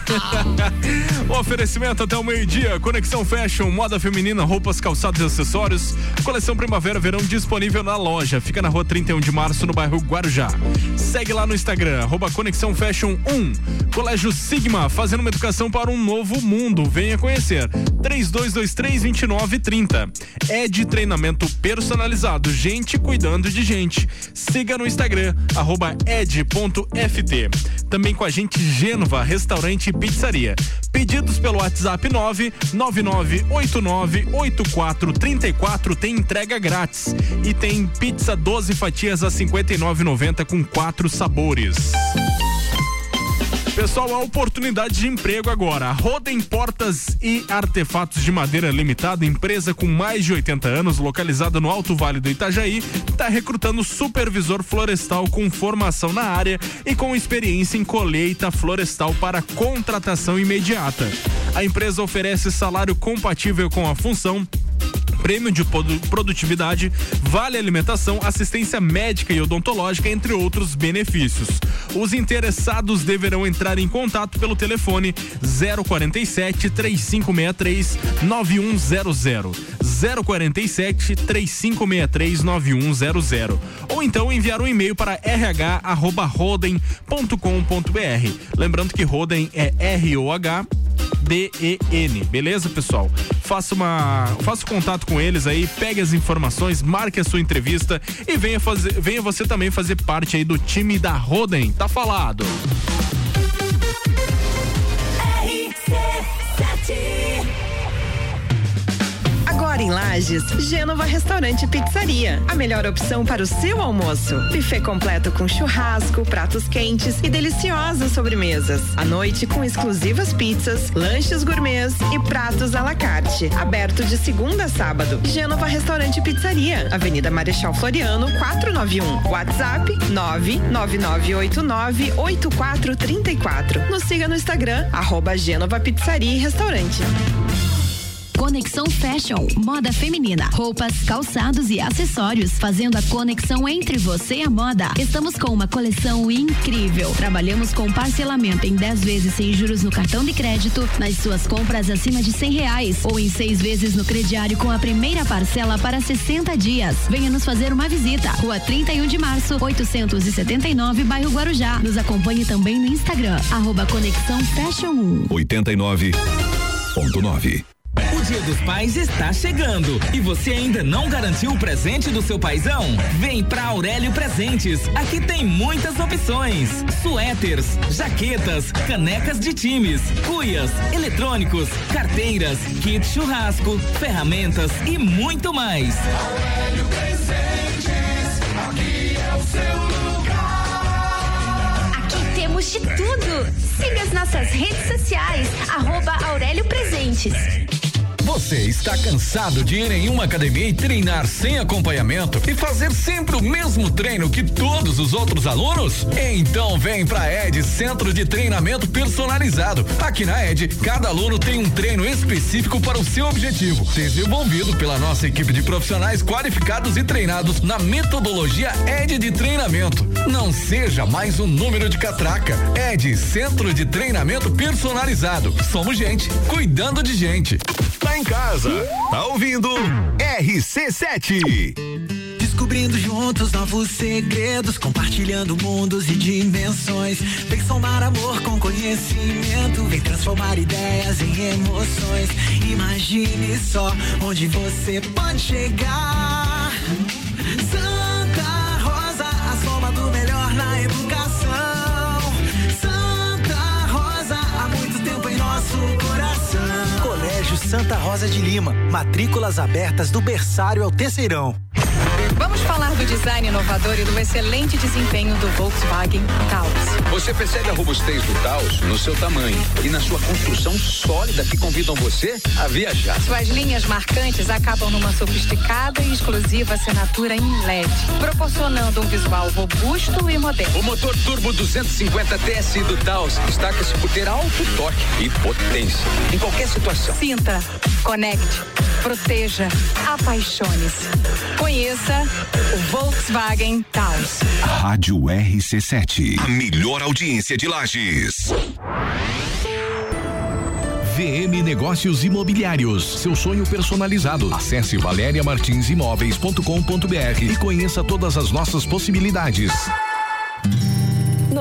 oferecimento até o meio-dia. Conexão Fashion, moda feminina, roupas, calçados e acessórios. Coleção Primavera Verão disponível na loja. Fica na rua 31 de março, no bairro Guarujá. Segue lá no Instagram, arroba Conexão Fashion 1. Colégio Sigma, fazendo uma educação para um novo mundo. Venha conhecer. 3223-2930. É de treinamento personalizado. Gente cuidando de gente. Siga no Instagram, arroba ed.ft. Também com a gente Gênova, restaurante e pizzaria. Pedidos pelo WhatsApp 999898434 tem entrega grátis. E tem pizza 12 fatias a 59,90 com quatro sabores. Pessoal, a oportunidade de emprego agora. Rodem Portas e Artefatos de Madeira Limitada, empresa com mais de 80 anos, localizada no Alto Vale do Itajaí, está recrutando supervisor florestal com formação na área e com experiência em colheita florestal para contratação imediata. A empresa oferece salário compatível com a função prêmio de produ- produtividade, vale alimentação, assistência médica e odontológica, entre outros benefícios. Os interessados deverão entrar em contato pelo telefone 047 3563 9100. 047 3563 9100 ou então enviar um e-mail para rh@rodem.com.br. Lembrando que Rodem é R O H D-E-N, beleza, pessoal? Faça uma, faça contato com eles aí, pegue as informações, marque a sua entrevista e venha fazer, venha você também fazer parte aí do time da Roden. Tá falado. Em Lages, Gênova Restaurante Pizzaria. A melhor opção para o seu almoço. Buffet completo com churrasco, pratos quentes e deliciosas sobremesas. À noite com exclusivas pizzas, lanches gourmets e pratos à la carte. Aberto de segunda a sábado. Gênova Restaurante Pizzaria. Avenida Marechal Floriano, 491. WhatsApp 999898434. Nos siga no Instagram, arroba Gênova Pizzaria e Restaurante. Conexão Fashion, moda feminina, roupas, calçados e acessórios, fazendo a conexão entre você e a moda. Estamos com uma coleção incrível. Trabalhamos com parcelamento em 10 vezes sem juros no cartão de crédito, nas suas compras acima de 100 reais ou em seis vezes no crediário com a primeira parcela para 60 dias. Venha nos fazer uma visita. Rua 31 de março, 879, bairro Guarujá. Nos acompanhe também no Instagram, arroba Conexão Fashion 1. 89.9. O Dia dos Pais está chegando e você ainda não garantiu o presente do seu paizão? Vem pra Aurélio Presentes. Aqui tem muitas opções: suéteres, jaquetas, canecas de times, cuias, eletrônicos, carteiras, kit churrasco, ferramentas e muito mais. Aurélio Presentes, aqui é o seu. De tudo. Siga as nossas redes sociais, arroba Aurélio Presentes. Você está cansado de ir em uma academia e treinar sem acompanhamento e fazer sempre o mesmo treino que todos os outros alunos? Então vem pra ED Centro de Treinamento Personalizado. Aqui na ED, cada aluno tem um treino específico para o seu objetivo, desenvolvido pela nossa equipe de profissionais qualificados e treinados na metodologia ED de treinamento. Não seja mais um número de catraca. ED Centro de Treinamento Personalizado. Somos gente cuidando de gente. Em casa, tá ouvindo RC7. Descobrindo juntos novos segredos, compartilhando mundos e dimensões. Vem somar amor com conhecimento, vem transformar ideias em emoções. Imagine só onde você pode chegar. Santa Rosa, a soma do melhor na educação. Santa Rosa de Lima. Matrículas abertas do berçário ao terceirão. Vamos falar do design inovador e do excelente desempenho do Volkswagen Taos. Você percebe a robustez do Taos no seu tamanho e na sua construção sólida que convidam você a viajar. Suas linhas marcantes acabam numa sofisticada e exclusiva assinatura em LED, proporcionando um visual robusto e moderno. O motor turbo 250 TSI do Taos destaca-se por ter alto torque e potência em qualquer situação. Sinta, conecte, proteja, apaixone-se. Conheça Volkswagen Taos. Rádio RC7. A melhor audiência de Lages. VM Negócios Imobiliários. Seu sonho personalizado. Acesse valeriamartinsimóveis.com.br e conheça todas as nossas possibilidades.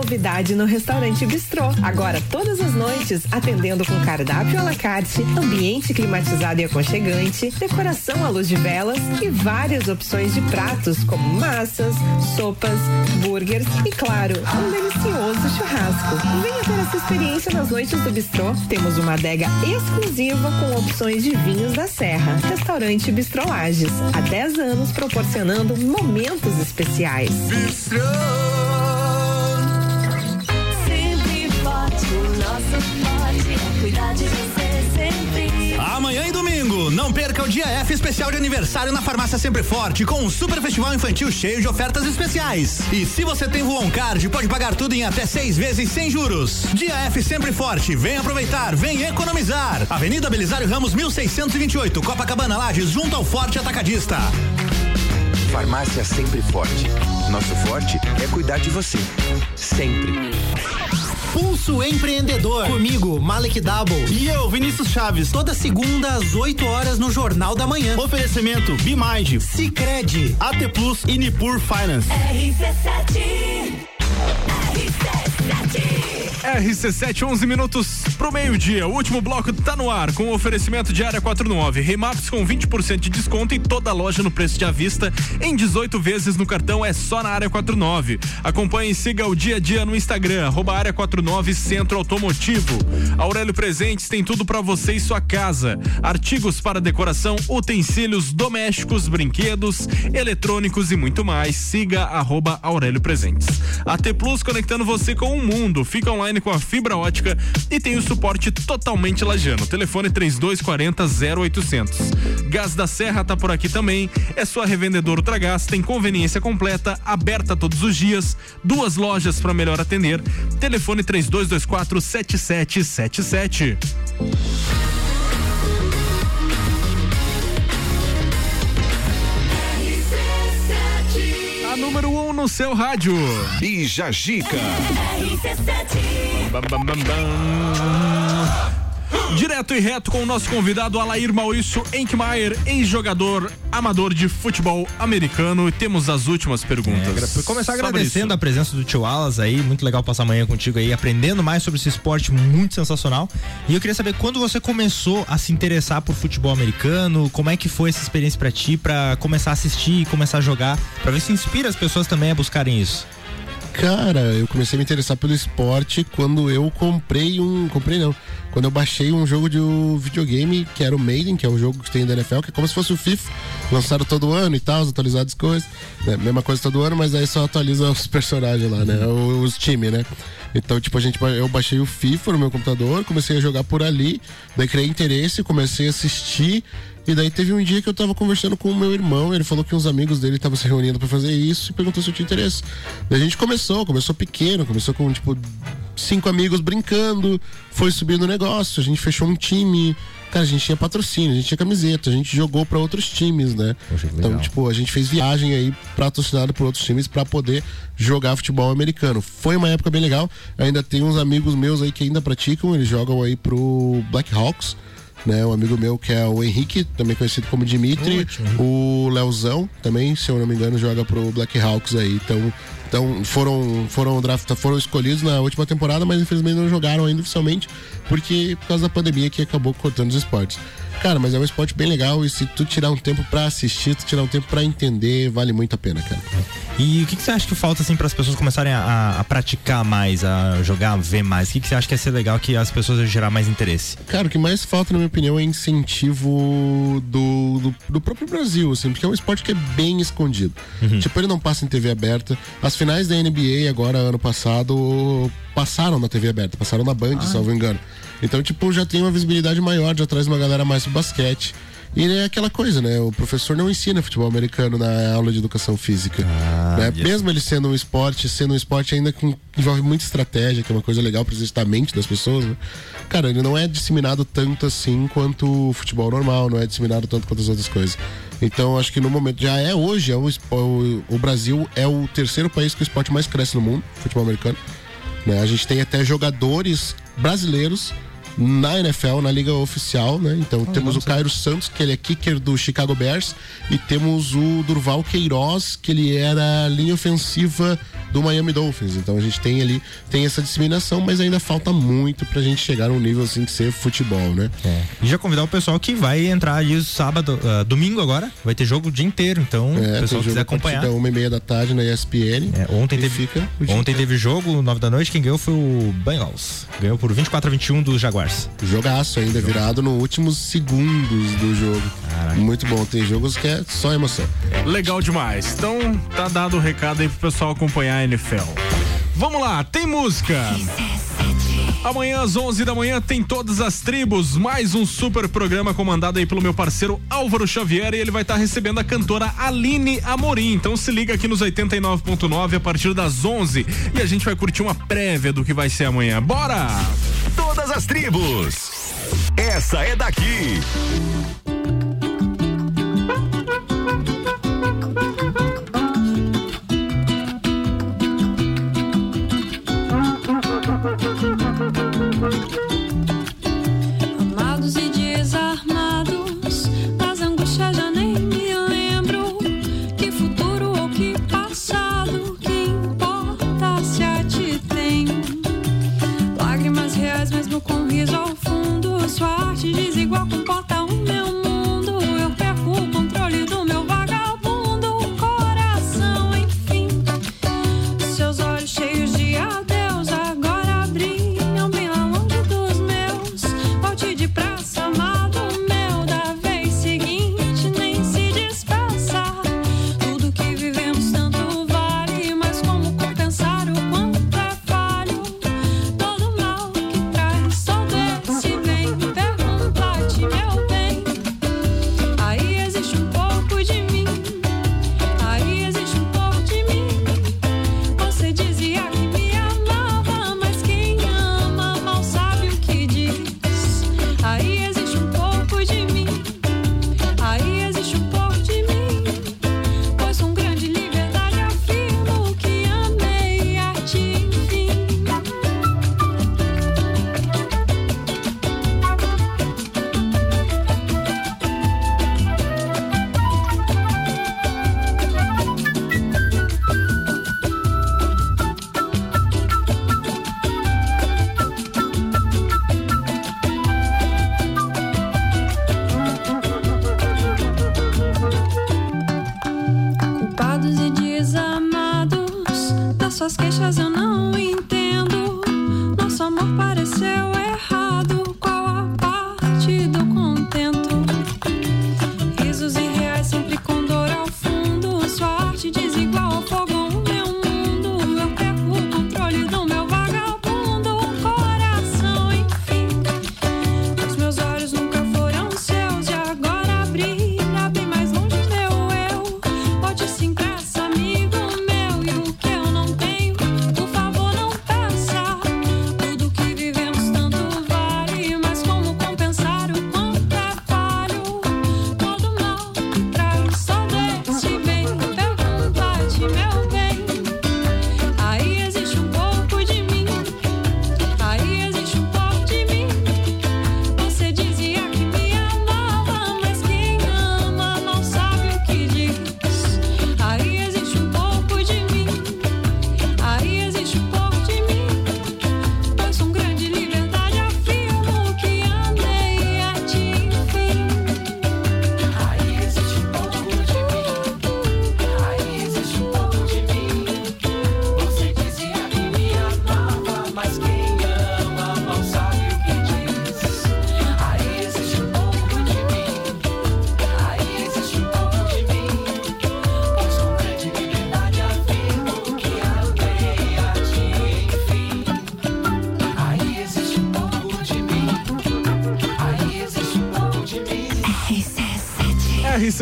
Novidade no restaurante Bistrô. Agora, todas as noites, atendendo com cardápio à la carte, ambiente climatizado e aconchegante, decoração à luz de velas e várias opções de pratos como massas, sopas, burgers e, claro, um delicioso churrasco. Venha ter essa experiência nas noites do Bistrô. Temos uma adega exclusiva com opções de vinhos da Serra. Restaurante Bistrô Lages. Há 10 anos proporcionando momentos especiais. Sempre Amanhã e domingo, não perca o dia F especial de aniversário na Farmácia Sempre Forte com um super festival infantil cheio de ofertas especiais. E se você tem Voon Card, pode pagar tudo em até seis vezes sem juros. Dia F Sempre Forte, vem aproveitar, vem economizar. Avenida Belisário Ramos 1628, Copacabana Lages, junto ao Forte Atacadista. Farmácia Sempre Forte. Nosso forte é cuidar de você. Sempre. Pulso Empreendedor. Comigo, Malek Double. E eu, Vinícius Chaves. Toda segunda às 8 horas no Jornal da Manhã. Oferecimento Bimind, Cicred, AT Plus e Nipur Finance. RC7. RC7, 11 minutos pro meio-dia. O último bloco tá no ar com oferecimento de área 49. Remaps com 20% de desconto em toda a loja no preço de avista. Em 18 vezes no cartão é só na área 49. Acompanhe e siga o dia a dia no Instagram, arroba área 49 Centro Automotivo. Aurélio Presentes tem tudo para você e sua casa. Artigos para decoração, utensílios domésticos, brinquedos, eletrônicos e muito mais. Siga arroba Aurélio Presentes. AT Plus conectando você com o mundo. Fica online com a fibra ótica e tem o suporte totalmente lajano. Telefone 3240 0800. Gás da Serra tá por aqui também. É sua revendedora Ultragás, tem conveniência completa, aberta todos os dias, duas lojas para melhor atender. Telefone 3224 7777. A número 1 um no seu rádio. Bija Gica. Bam, bam, bam, bam. Direto e reto com o nosso convidado Alair Maurício Enkmaier, ex-jogador amador de futebol americano. E temos as últimas perguntas. É, começar agradecendo a presença do tio Alas aí, muito legal passar amanhã contigo aí, aprendendo mais sobre esse esporte muito sensacional. E eu queria saber quando você começou a se interessar por futebol americano, como é que foi essa experiência pra ti, pra começar a assistir e começar a jogar, pra ver se inspira as pessoas também a buscarem isso. Cara, eu comecei a me interessar pelo esporte quando eu comprei um. Comprei não. Quando eu baixei um jogo de um videogame que era o Maiden, que é um jogo que tem da NFL, que é como se fosse o FIFA. Lançaram todo ano e tal, atualizadas as coisas. né? Mesma coisa todo ano, mas aí só atualiza os personagens lá, né? Os, os times, né? Então, tipo, a gente, eu baixei o FIFA no meu computador, comecei a jogar por ali, daí criei interesse, comecei a assistir. E daí teve um dia que eu tava conversando com o meu irmão, ele falou que uns amigos dele estavam se reunindo pra fazer isso e perguntou se eu tinha interesse. Daí a gente começou, começou pequeno, começou com tipo cinco amigos brincando, foi subindo o negócio, a gente fechou um time. Cara, a gente tinha patrocínio, a gente tinha camiseta, a gente jogou pra outros times, né? Então, tipo, a gente fez viagem aí patrocinado por outros times pra poder jogar futebol americano. Foi uma época bem legal. Ainda tem uns amigos meus aí que ainda praticam, eles jogam aí pro Black Hawks né? Um amigo meu que é o Henrique, também conhecido como Dimitri, o Leozão também, se eu não me engano, joga pro Black Hawks aí. Então, então foram foram draft, foram escolhidos na última temporada, mas infelizmente não jogaram ainda oficialmente, porque por causa da pandemia que acabou cortando os esportes. Cara, mas é um esporte bem legal e se tu tirar um tempo pra assistir, tu tirar um tempo pra entender, vale muito a pena, cara. E o que, que você acha que falta assim para as pessoas começarem a, a- praticar mais, a jogar, a ver mais? O que, que você acha que ia ser legal que as pessoas iam gerar mais interesse? Cara, o que mais falta, na minha opinião, é incentivo do, do, do próprio Brasil, assim, porque é um esporte que é bem escondido. Tipo, ele não passa em TV aberta. As finais da NBA, agora, ano passado, passaram na TV aberta, passaram na Band, salvo engano. Então, tipo, já tem uma visibilidade maior, já traz uma galera mais pro basquete. E é aquela coisa, né? O professor não ensina futebol americano na aula de educação física. né? Mesmo ele sendo um esporte, sendo um esporte ainda que envolve muita estratégia, que é uma coisa legal para exercitar a mente das pessoas, né? Cara, ele não é disseminado tanto assim quanto o futebol normal, não é disseminado tanto quanto as outras coisas. Então, acho que no momento, já é hoje, é o, o, o Brasil é o terceiro país que o esporte mais cresce no mundo, futebol americano. Né? A gente tem até jogadores brasileiros na NFL, na liga oficial, né? Então temos o Cairo Santos, que ele é kicker do Chicago Bears, e temos o Durval Queiroz, que ele era linha ofensiva do Miami Dolphins. Então a gente tem ali, tem essa disseminação, mas ainda falta muito pra gente chegar num nível assim de ser futebol, né? E já convidar o pessoal que vai entrar ali sábado, ah, domingo agora, vai ter jogo o dia inteiro, então É, o pessoal quiser acompanhar. uma e meia da tarde na ESPN. ontem e teve, ontem inteiro. teve jogo, 9 da noite, quem ganhou foi o Bengals. Ganhou por 24 a 21 dos Jaguars. Jogaço ainda, virado nos últimos segundos do jogo. Muito bom, tem jogos que é só emoção. Legal demais. Então, tá dado o recado aí pro pessoal acompanhar a NFL. Vamos lá, tem música. Amanhã às 11 da manhã tem todas as tribos, mais um super programa comandado aí pelo meu parceiro Álvaro Xavier e ele vai estar recebendo a cantora Aline Amorim. Então se liga aqui nos 89.9 a partir das 11 e a gente vai curtir uma prévia do que vai ser amanhã. Bora! Todas as tribos. Essa é daqui.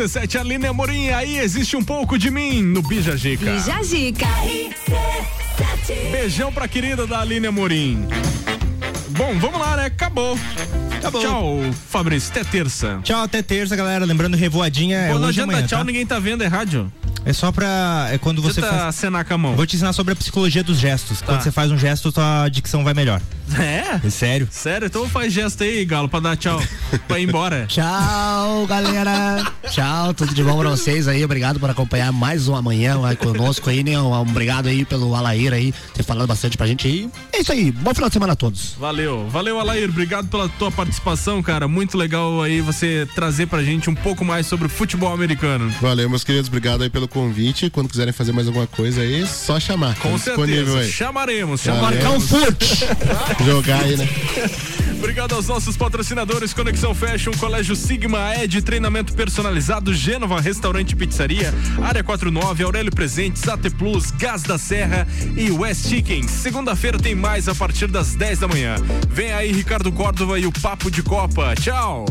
RC7, Aline Amorim, aí existe um pouco de mim no Bija Gica. Bija Gica. Beijão pra querida da Aline Amorim. Bom, vamos lá, né? Acabou. Acabou. Tchau, Fabrício. Até terça. Tchau, até terça, galera. Lembrando, revoadinha é Pô, não hoje adianta amanhã, tchau, tá? ninguém tá vendo, é rádio. É só pra. É quando você Tenta faz. acenar com a mão. Vou te ensinar sobre a psicologia dos gestos. Tá. Quando você faz um gesto, tua dicção vai melhor. É? É sério? Sério? Então faz gesto aí, Galo, pra dar tchau. pra ir embora. Tchau, galera. Tchau, tudo de bom pra vocês aí. Obrigado por acompanhar mais um amanhã aí conosco aí, né? Um, obrigado aí pelo Alair aí, ter falado bastante pra gente aí. É isso aí. Bom final de semana a todos. Valeu, valeu, Alair. Obrigado pela tua participação, cara. Muito legal aí você trazer pra gente um pouco mais sobre o futebol americano. Valeu, meus queridos. Obrigado aí pelo convite. Quando quiserem fazer mais alguma coisa aí, só chamar. Com disponível certeza. aí. Chamaremos, chamaremos. Marcar um fute. Jogar aí, né? Obrigado aos nossos patrocinadores, Conexão Fashion, Colégio Sigma Ed, treinamento personalizado, Gênova Restaurante e Pizzaria, Área 49, Aurélio Presentes, AT Plus, Gás da Serra e West Chicken. Segunda-feira tem mais a partir das 10 da manhã. Vem aí Ricardo Córdova e o Papo de Copa. Tchau!